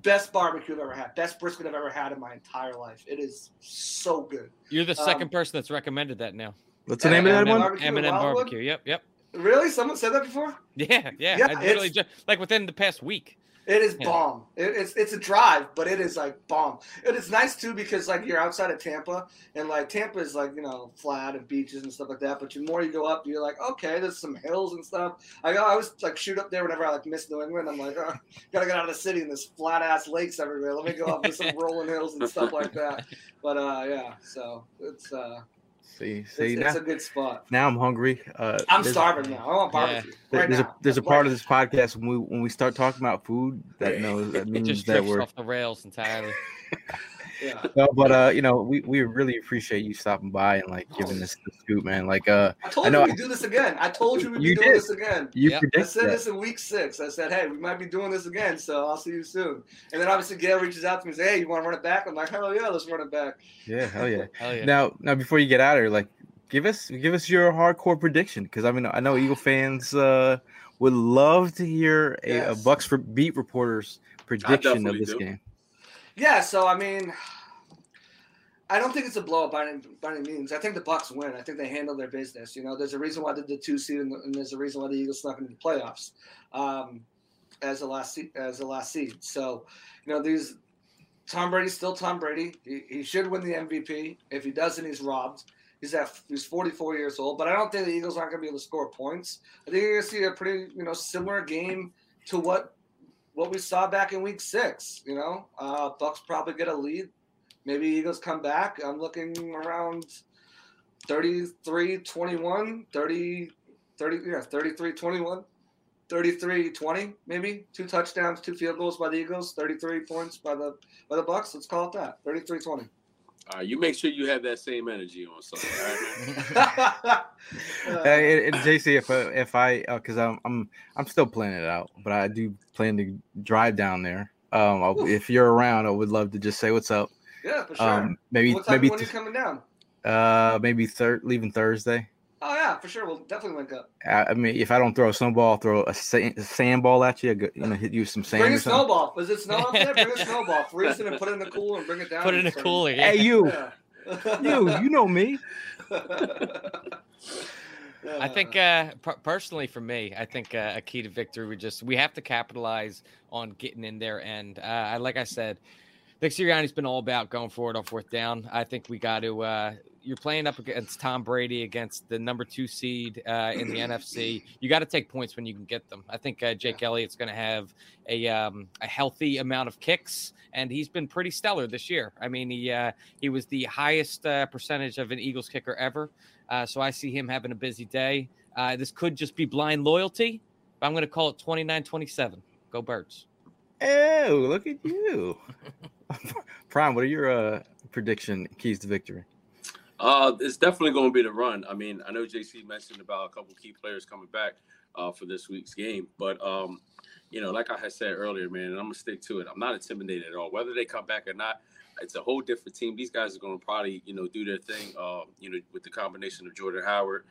Best barbecue I've ever had, best brisket I've ever had in my entire life. It is so good. You're the Um, second person that's recommended that now. What's the name of that one? M&M Wildwood? barbecue. Yep, yep. Really? Someone said that before? Yeah, yeah. Yeah, I literally just like within the past week. It is Yeah. bomb. It, it's it's a drive, but it is like bomb. It is nice too because like you're outside of Tampa, and like Tampa is like you know flat and beaches and stuff like that. But the more you go up, you're like okay, there's some hills and stuff. I I always like shoot up there whenever I like miss New England. I'm like, oh, gotta get out of the city and there's flat ass lakes everywhere. Let me go up to some (laughs) rolling hills and stuff like that. But uh yeah, so it's uh See, see it's now, a good spot. now I'm hungry. Uh, I'm starving now. I want Yeah. barbecue. there- Right there's now. a there's a I'm part of this podcast when we when we start talking about food that knows that (laughs) It means just that we're off the rails entirely. (laughs) Yeah. no, but uh, you know, we, we really appreciate you stopping by and like giving us the scoop, man. Like uh, I told I know you we'd do this again. I told you we'd be You doing this again. you Yep. I said that. this in week six. I said, hey, we might be doing this again, so I'll see you soon. And then obviously Gail reaches out to me and says, hey, you want to run it back? I'm like, hell yeah, let's run it back. Yeah, hell yeah. (laughs) Hell yeah. Now, now before you get out of here, like give us give us your hardcore prediction because I mean I know Eagle (sighs) fans uh would love to hear a, a Bucks for beat reporters prediction of this do. game. Yeah, so I mean, I don't think it's a blowout by any, by any means. I think the Bucks win. I think they handle their business. You know, there's a reason why they did the two seed, and, and there's a reason why the Eagles snuck into the playoffs um, as the last as a last seed. So, you know, these Tom Brady's still Tom Brady. He, he should win the MVP. If he doesn't, he's robbed. He's at he's 44 years old, but I don't think the Eagles aren't going to be able to score points. I think you're going to see a pretty you know similar game to what what we saw back in Week Six. You know, uh, Bucks probably get a lead. Maybe Eagles come back. I'm looking around 33 21, 30, 30 yeah, 33 21, 33 20, maybe two touchdowns, two field goals by the Eagles, 33 points by the by the Bucks. Let's call it that 33 20. All right, you make sure you have that same energy on Sunday. All right, man? (laughs) (laughs) Hey, and, and JC, if I, if I because I'm I'm I'm still planning it out, but I do plan to drive down there. Um, I'll, if you're around, I would love to just say what's up. yeah, for sure. Um, maybe what time maybe when are you coming down? uh maybe third leaving Thursday. Oh yeah, for sure. We'll definitely link up. I, I mean, if I don't throw a snowball, I'll throw a, sand, a sand ball at you. I'm gonna hit you with some sand. Bring a something. snowball. Is it snow up there? Bring a (laughs) snowball. Freeze it and put it in the cooler and bring it down. Put it in a start- cooler. Yeah. Hey, you, Yeah. you, you know me. I think uh, per- personally for me, I think uh, a key to victory we just we have to capitalize on getting in there. And uh, I- like I said, Nick Sirianni's been all about going forward on fourth down. I think we got to. Uh, you're playing up against Tom Brady against the number two seed uh, in the NFC. You got to take points when you can get them. I think uh, Jake Elliott's going to have a um, a healthy amount of kicks, and he's been pretty stellar this year. I mean, he uh, he was the highest uh, percentage of an Eagles kicker ever. Uh, so I see him having a busy day. Uh, this could just be blind loyalty. But I'm going to call it 29 27. Go Birds. Oh, look at you, (laughs) (laughs) Prime. What are your uh, prediction keys to victory? Uh, it's definitely going to be the run. I mean, I know JC mentioned about a couple key players coming back uh, for this week's game, but um, you know, like I had said earlier, man, and I'm gonna stick to it. I'm not intimidated at all. Whether they come back or not, it's a whole different team. These guys are going to probably, you know, do their thing. Uh, you know, with the combination of Jordan Howard.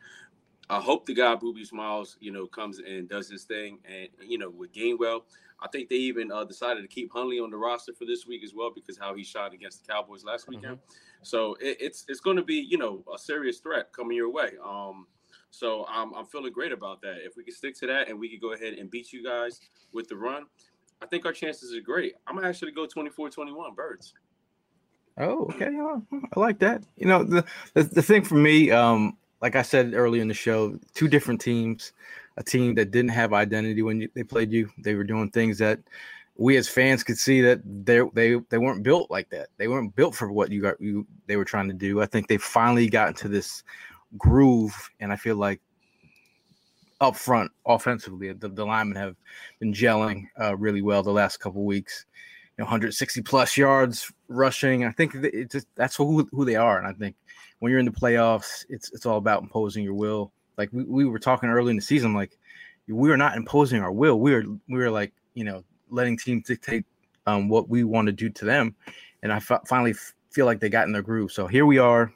I hope the guy Booby Smiles, you know, comes and does his thing, and you know, with Gainwell. I think they even uh, decided to keep Huntley on the roster for this week as well because how he shot against the Cowboys last weekend. So it, it's it's going to be you know a serious threat coming your way. Um, so I'm I'm feeling great about that. If we can stick to that and we can go ahead and beat you guys with the run, I think our chances are great. I'm gonna actually go 24-21 Birds. Oh, okay. I like that. You know, the, the the thing for me, um, like I said earlier in the show, two different teams. A team that didn't have identity when you, they played you. They were doing things that we as fans could see that they they they weren't built like that. They weren't built for what you got you they were trying to do. I think they finally got into this groove, and I feel like up front offensively, the, the linemen have been gelling uh, really well the last couple weeks. You know, 160 plus yards rushing. I think just that's who who they are, and I think when you're in the playoffs, it's it's all about imposing your will. Like we, we were talking early in the season, like we are not imposing our will. We are we are like you know letting teams dictate um, what we want to do to them, and I finally f- feel like they got in their groove. So here we are,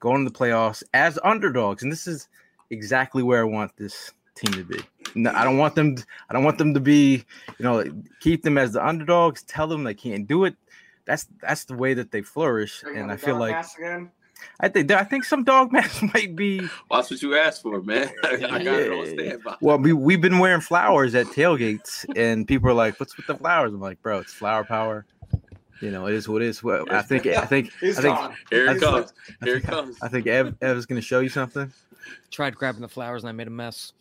going to the playoffs as underdogs, and this is exactly where I want this team to be. No, I don't want them. I don't want them to be. You know, keep them as the underdogs. Tell them they can't do it. That's that's the way that they flourish, and I feel like again. I think I think some dog (laughs) masks might be. Well, that's what you asked for, man. (laughs) I got it on standby. Well, we we've been wearing flowers at tailgates, and people are like, "What's with the flowers?" I'm like, "Bro, it's flower power." You know, it is what it is. Well, I think I think (laughs) I think gone. Here it comes. I Here it think, comes. I think Ev Ev's gonna show you something. Tried grabbing the flowers and I made a mess.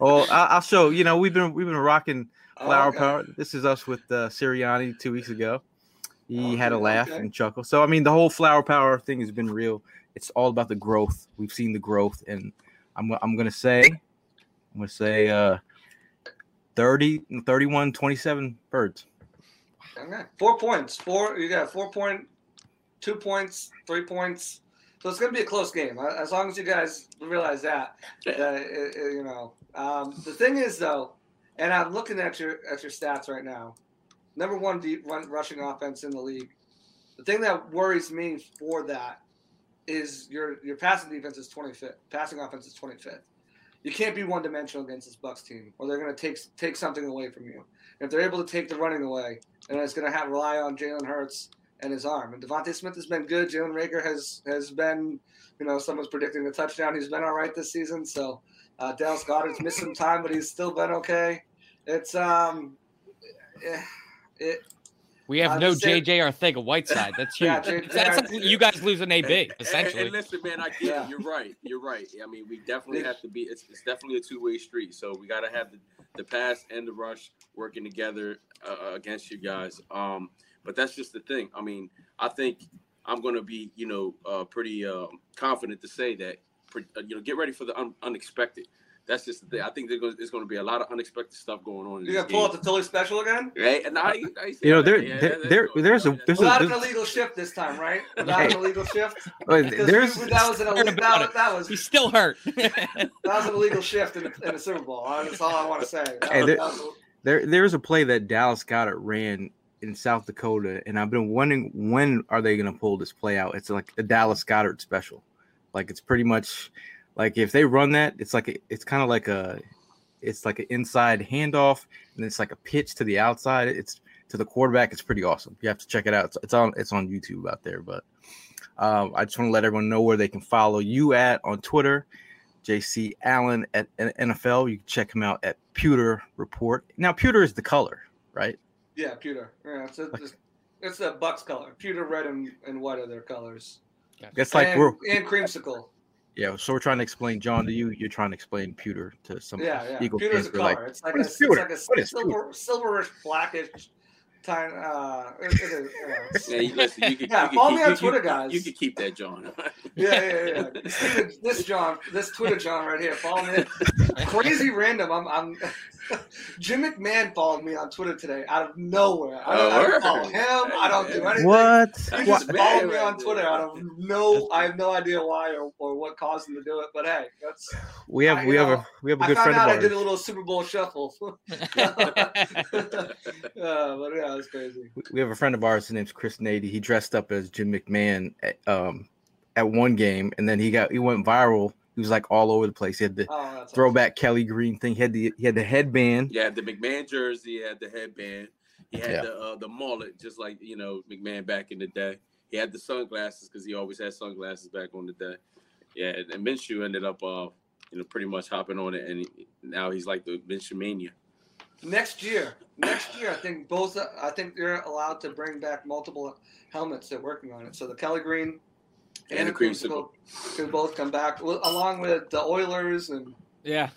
Oh, I, I'll show. You know, we've been we've been rocking Oh, flower okay. power. This is us with uh, Sirianni two weeks ago. He had a laugh okay. and chuckle. So I mean, the whole flower power thing has been real. It's all about the growth. We've seen the growth, and I'm I'm gonna say, I'm gonna say, uh, 30, 31, 27 birds. Okay. Four points. Four. You got four point, two points, three points. So it's going to be a close game. uh, As long as you guys realize that. that you know. Um, the thing is though, and I'm looking at your at your stats right now. Number one deep run, rushing offense in the league. The thing that worries me for that is your your passing defense is 25th. Passing offense is 25th. You can't be one dimensional against this Bucks team, or they're going to take take something away from you. If they're able to take the running away, and it's going to have rely on Jalen Hurts and his arm. And DeVonta Smith has been good. Jalen Reagor has has been, you know, someone's predicting a touchdown. He's been all right this season. So uh, Dallas Goedert's missed some time, but he's still been okay. It's um, eh, it. We have I'm no just saying- JJ Arcega-Whiteside. (laughs) That's huge. Yeah, J- That's yeah. like you guys losing AB And- and- essentially. And, listen, man, I get Yeah. it. You're right. You're right. I mean, we definitely have to be. It's, it's definitely a two way street. So we got to have the, the pass and the rush working together uh, against you guys. Um, but that's just the thing. I mean, I think I'm going to be, you know, uh, pretty um, confident to say that. uh, You know, get ready for the un- unexpected. That's just the thing. I think there's going, to be a lot of unexpected stuff going on. You this gonna pull out the Philly special again? Right? And I, I You know, there yeah, there, there cool. there's a Yeah, there's Without a an illegal shift this time, right? Without an illegal shift. (laughs) 'Cause there's we- that was an Heard illegal, about that, it. that was He's still hurt. (laughs) that was an illegal shift in the, in the Super Bowl. That's all I want to say. That Hey, was- there- that was- there there's a play that Dallas Goedert ran in South Dakota, and I've been wondering when are they gonna pull this play out? It's like a Dallas Goedert special. Like it's pretty much like if they run that, it's like a, it's kind of like a it's like an inside handoff, and it's like a pitch to the outside. It's to the quarterback. It's pretty awesome. You have to check it out. It's, it's on it's on YouTube out there. But um, I just want to let everyone know where they can follow you at on Twitter. JC Allen at NFL. You can check him out at Pewter Report. Now, pewter is the color, right? yeah, pewter. Yeah, it's a, it's, it's a Bucks color. Pewter, red, and, and white are their colors. It's like and, we're and creamsicle. Yeah. So we're trying to explain John to you. You're trying to explain pewter to some Yeah, yeah. Eagle Pewter's fans. We're like, it's like "What a, is it's like a What is silver, silverish, blackish. Time. Uh, it, it is, you. Yeah, you, listen, you can, Yeah, you follow keep, me on Twitter, guys. You can keep that, John. (laughs) (laughs) Yeah, yeah, yeah. This, this John, this Twitter John right here, follow me. (laughs) Crazy random. I'm, I'm. (laughs) Jim McMahon followed me on Twitter today out of nowhere. I don't, I don't follow him. I don't do anything. what? He What? just followed me on Twitter there. out of no. I have no idea why or, or what caused him to do it. But hey, that's. We have I- we you have know, a we have a I good found friend out I did a little Super Bowl shuffle. (laughs) uh, but yeah, it's crazy. We- We have a friend of ours. His name's Chris Nady. He dressed up as Jim McMahon at, um at one game, and then he got he went viral. He was like all over the place. He had the Oh, that's throwback Kelly Green thing. He had the he had the headband. yeah, the McMahon jersey, he had the headband, he had Yeah. the uh, the mullet, just like you know McMahon back in the day. He had the sunglasses because he always had sunglasses back on the day. Yeah, and, and Minshew ended up, uh, you know, pretty much hopping on it, and he, now he's like the Minshew mania. Next year, next year, I think both. I think they're allowed to bring back multiple helmets. They're working on it. So the Kelly Green and, And the the creamsicle can both come back, along with the Oilers and yeah,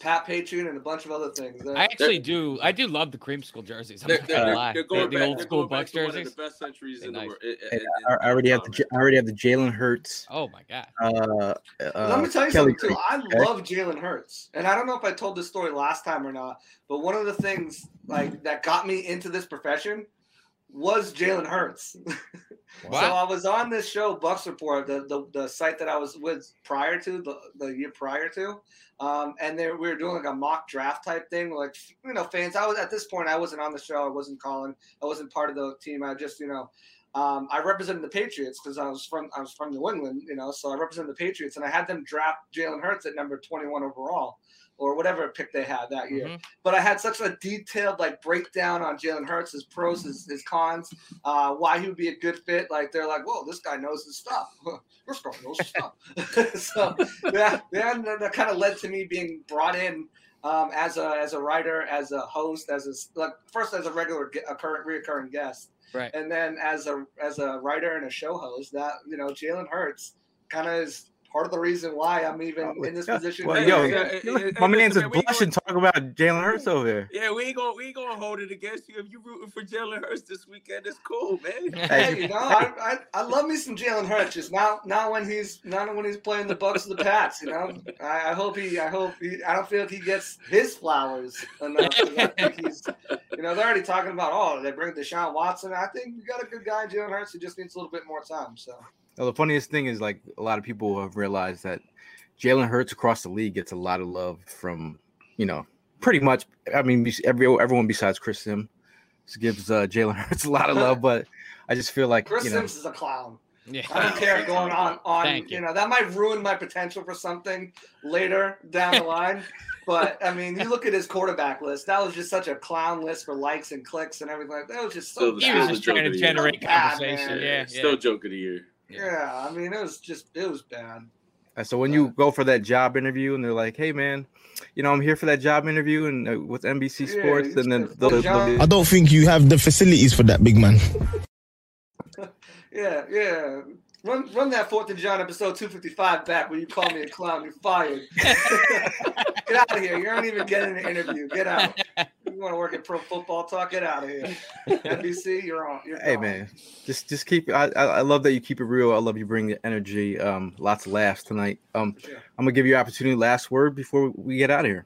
Pat Patriot and a bunch of other things. They're- I actually do. I do love the creamsicle jerseys. I'm They're, not gonna they're, lie. they're The- going the, back, old school Bucks to one of jerseys. the best centuries They're in the nice. world. in- Hey, in- I, I already have the time. J- I already have the Jalen Hurts. Oh my god. Uh, Let uh, me tell you Kelly something too. I okay? love Jalen Hurts, and I don't know if I told this story last time or not. But one of the things like that got me into this profession was Jalen Hurts. (laughs) So I was on this show, Bucks Report, the, the, the site that I was with prior to the, the year prior to, um, and there we were doing like a mock draft type thing, like you know, fans. I was at this point, I wasn't on the show, I wasn't calling, I wasn't part of the team. I just you know, um, I represented the Patriots because I was from I was from New England, you know, so I represented the Patriots, and I had them draft Jalen Hurts at number twenty one overall. Or whatever pick they had that year. Mhm. But I had such a detailed like breakdown on Jalen Hurts, his pros, his, his cons, uh, why he would be a good fit. Like they're like, whoa, this guy knows his stuff. (laughs) This guy knows his stuff. (laughs) so yeah, yeah, and that kind of led to me being brought in um, as a as a writer, as a host, as a like first as a regular a current reoccurring guest, Right. and then as a as a writer and a show host. That you know, Jalen Hurts kind of is part of the reason why I'm even in this Yeah. position. Well, today. yo, Yeah, yeah, yeah, my man's just blushing talking about Jalen Hurts over there. Yeah, we ain't gonna we ain't gonna hold it against you if you rooting for Jalen Hurts this weekend. It's cool, man. Hey, you know, I, I, I love me some Jalen Hurts. Just now, now when he's not when he's playing the Bucks or the Pats. You know, I, I hope he, I hope he, I don't feel like he gets his flowers enough. 'cause I think he's, you know, they're already talking about oh they bring Deshaun Watson. I think you got a good guy, Jalen Hurts. He just needs a little bit more time. So Well, the funniest thing is like a lot of people have realized that Jalen Hurts across the league gets a lot of love from, you know, pretty much. I mean, every everyone besides Chris Simms gives uh, Jalen (laughs) Hurts a lot of love, but I just feel like Chris you know, Simms is a clown. Yeah. I don't care going on on Thank you. you. know that might ruin my potential for something later down the line. (laughs) But I mean, you look at his quarterback list. That was just such a clown list for likes and clicks and everything. like That That was just so Still the- He bad. was just trying to of the year. generate Bad, conversation. man. Yeah, Still yeah. joke of the year. Yeah, I mean, it was just it was bad. Uh, So when you go for that job interview and they're like, "Hey, man, you know, I'm here for that job interview and uh, with NBC Sports," it's and then good. they'll, they'll I don't think you have the facilities for that, big man. (laughs) Yeah, yeah. Run run that Fourth of John episode two fifty five back when you call me a clown. You're fired. (laughs) get out of here. You aren't even getting an interview. Get out. Want to work at Pro Football Talk? Get out of here. (laughs) NBC, you're on. You're hey, gone. man, just just keep. I, I love that you keep it real. I love you bring the energy. Um, lots of laughs tonight. Um, Sure. I'm gonna give you opportunity. Last word before we get out of here.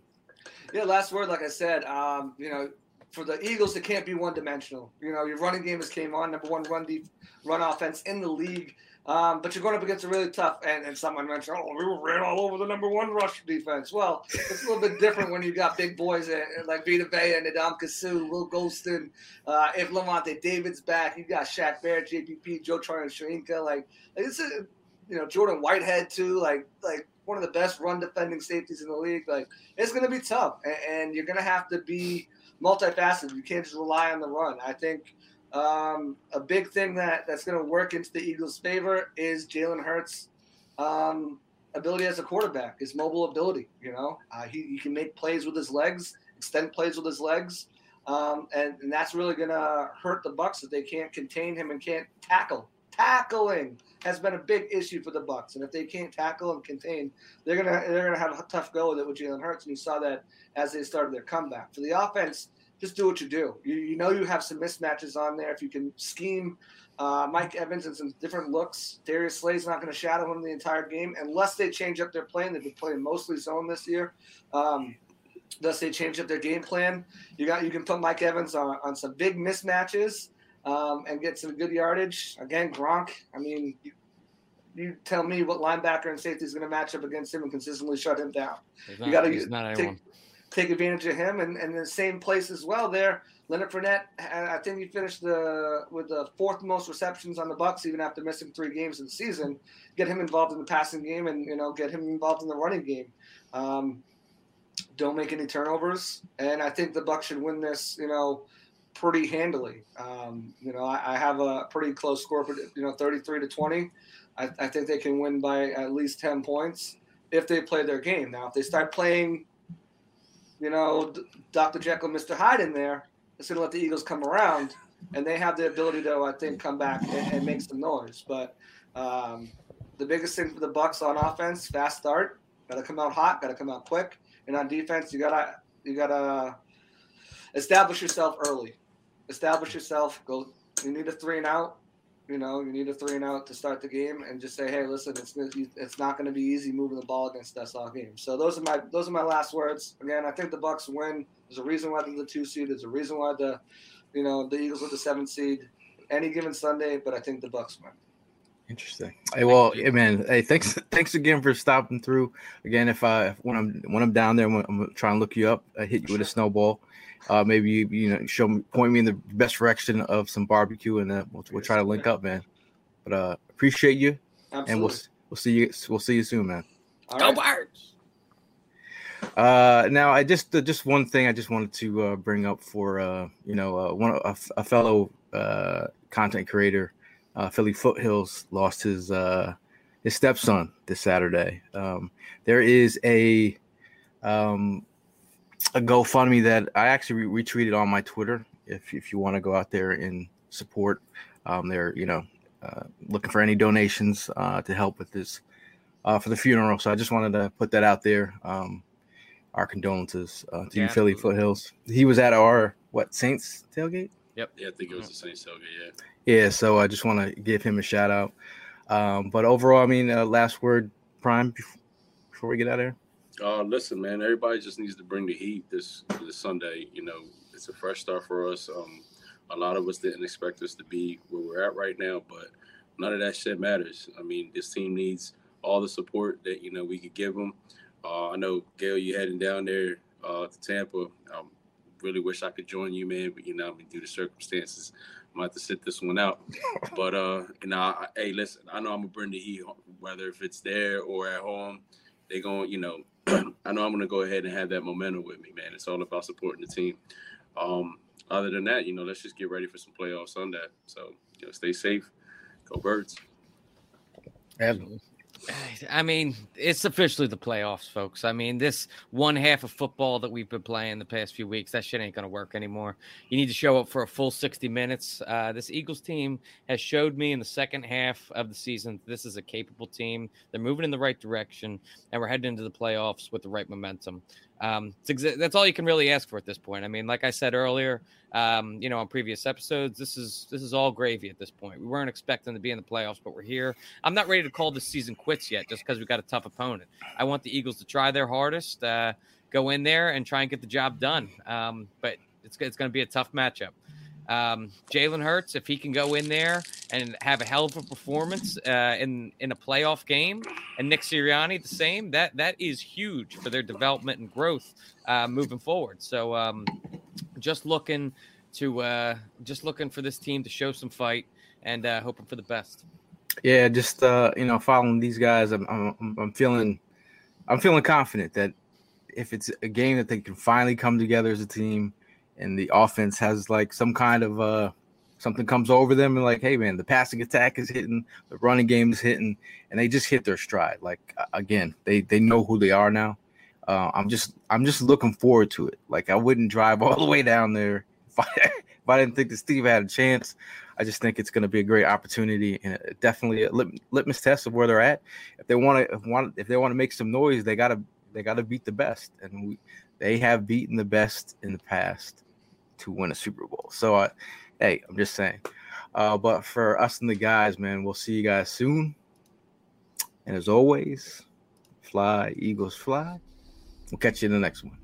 Yeah, last word, like I said, um, you know, for the Eagles, it can't be one dimensional. You know, your running game has came on, number one run deep, run offense in the league. Um, but you're going up against a really tough, and, and someone mentioned, oh, we ran all over the number one rush defense. Well, it's a little bit different when you got big boys uh, like Vita Vea and Ndamukong Suh, Will Gholston. Uh, if Lavonte David's back, you got Shaq Barrett, JPP, Joe Tryon-Shoyinka. Like, like it's a, you know, Jordan Whitehead too. Like, like one of the best run defending safeties in the league. Like, it's going to be tough, and, and you're going to have to be multifaceted. You can't just rely on the run. I think um, a big thing that that's going to work into the Eagles' favor is Jalen Hurts' um, ability as a quarterback, his mobile ability. You know, uh, he, he can make plays with his legs, extend plays with his legs, um, and, and that's really going to hurt the Bucks if they can't contain him and can't tackle. Tackling has been a big issue for the Bucks, and if they can't tackle and contain, they're gonna they're gonna have a tough go with it with Jalen Hurts. And you saw that as they started their comeback. For the offense, just do what you do. You, you know you have some mismatches on there. If you can scheme uh, Mike Evans and some different looks, Darius Slay's not going to shadow him the entire game unless they change up their plan. They've been playing mostly zone this year. Um, unless they change up their game plan, you got you can put Mike Evans on, on some big mismatches um, and get some good yardage. Again, Gronk. I mean, you, you tell me what linebacker and safety is going to match up against him and consistently shut him down He's you got to he's not anyone. take advantage of him, and, and the same place as well. There, Leonard Fournette. I think he finished the with the fourth most receptions on the Bucks, even after missing three games of the season. Get him involved in the passing game, and you know, get him involved in the running game. Um, don't make any turnovers, and I think the Bucks should win this. You know. Pretty handily, um, you know. I, I have a pretty close score, but you know, thirty-three to twenty. I, I think they can win by at least ten points if they play their game. Now, if they start playing, you know, Dr. Jekyll, Mr. Hyde in there, it's going to let the Eagles come around, and they have the ability to, I think, come back and, and make some noise. But um, the biggest thing for the Bucks on offense, fast start, got to come out hot, got to come out quick, and on defense, you gotta you gotta establish yourself early. Establish yourself. Go. You need a three and out. You know, you need a three and out to start the game, and just say, "Hey, listen, it's it's not going to be easy moving the ball against us all game." So those are my those are my last words. Again, I think the Bucks win. There's a reason why they're the two seed. There's a reason why the, you know, the Eagles are the seventh seed. Any given Sunday, but I think the Bucks win. Interesting. Hey, well, hey, man. Hey, thanks, (laughs) thanks again for stopping through. Again, if I when I'm when I'm down there, I'm, I'm gonna try and look you up. I hit you with a snowball. Uh, maybe you you know show me point me in the best direction of some barbecue, and uh, we'll, we'll try to link up, man. But uh, appreciate you, Absolutely. and we'll we'll see you we'll see you soon, man. All Go right. Birds! Uh, now I just uh, just one thing I just wanted to uh, bring up for uh, you know uh, one a, a fellow uh, content creator, uh, Philly Foothills lost his uh, his stepson this Saturday. Um, there is a um, a GoFundMe that I actually re- retweeted on my Twitter. If if you want to go out there and support, um, they're you know uh, looking for any donations uh, to help with this uh, for the funeral. So I just wanted to put that out there. Um, our condolences uh, to Yeah, you, Philly absolutely. Foothills. He was at our what Saints tailgate. Yep. Yeah, I think it was the Saints tailgate. Yeah. Yeah, so I just want to give him a shout out. Um, but overall, I mean, uh, last word, Prime, before we get out of here. Uh, listen, man. Everybody just needs to bring the heat this this Sunday. You know, it's a fresh start for us. Um, a lot of us didn't expect us to be where we're at right now, but none of that shit matters. I mean, this team needs all the support that you know we could give them. Uh, I know Gail, you heading down there uh, to Tampa. I really wish I could join you, man, but you know, I mean, due to circumstances, I'm gonna have to sit this one out. (laughs) but uh, you know, I, hey, listen, I know I'm gonna bring the heat, whether if it's there or at home. They going, you know, (clears throat) I know I'm gonna go ahead and have that momentum with me, man. It's all about supporting the team. Um, other than that, you know, let's just get ready for some playoffs Sunday. So, you know, stay safe. Go birds. (sighs) I mean, it's officially the playoffs, folks. I mean, this one half of football that we've been playing the past few weeks, that shit ain't going to work anymore. You need to show up for a full 60 minutes. Uh, this Eagles team has showed me in the second half of the season this is a capable team. They're moving in the right direction, and we're heading into the playoffs with the right momentum. Um, exa- that's all you can really ask for at this point. I mean, like I said earlier, um, you know, on previous episodes, this is this is all gravy at this point. We weren't expecting to be in the playoffs, but we're here. I'm not ready to call this season quits yet, just because we've got a tough opponent. I want the Eagles to try their hardest, uh, go in there and try and get the job done. Um, but it's it's going to be a tough matchup. Um, Jalen Hurts, if he can go in there and have a hell of a performance uh, in in a playoff game, and Nick Sirianni the same, that that is huge for their development and growth uh, moving forward. So um, just looking to uh, just looking for this team to show some fight and uh, hoping for the best. Yeah, just uh, you know, following these guys, I'm, I'm I'm feeling I'm feeling confident that if it's a game that they can finally come together as a team, and the offense has like some kind of uh something comes over them and like, hey man, the passing attack is hitting, the running game is hitting, and they just hit their stride. Like uh, again, they they know who they are now. Uh, I'm just I'm just looking forward to it. Like I wouldn't drive (laughs) all the way down there if I, if I didn't think that Steve had a chance. I just think it's going to be a great opportunity and definitely a lit- litmus test of where they're at. If they want to, want, if they want to make some noise, they gotta, they gotta beat the best, and we, they have beaten the best in the past to win a Super Bowl. So, I, hey, I'm just saying. Uh, but for us and the guys, man, we'll see you guys soon. And as always, fly, Eagles, fly. We'll catch you in the next one.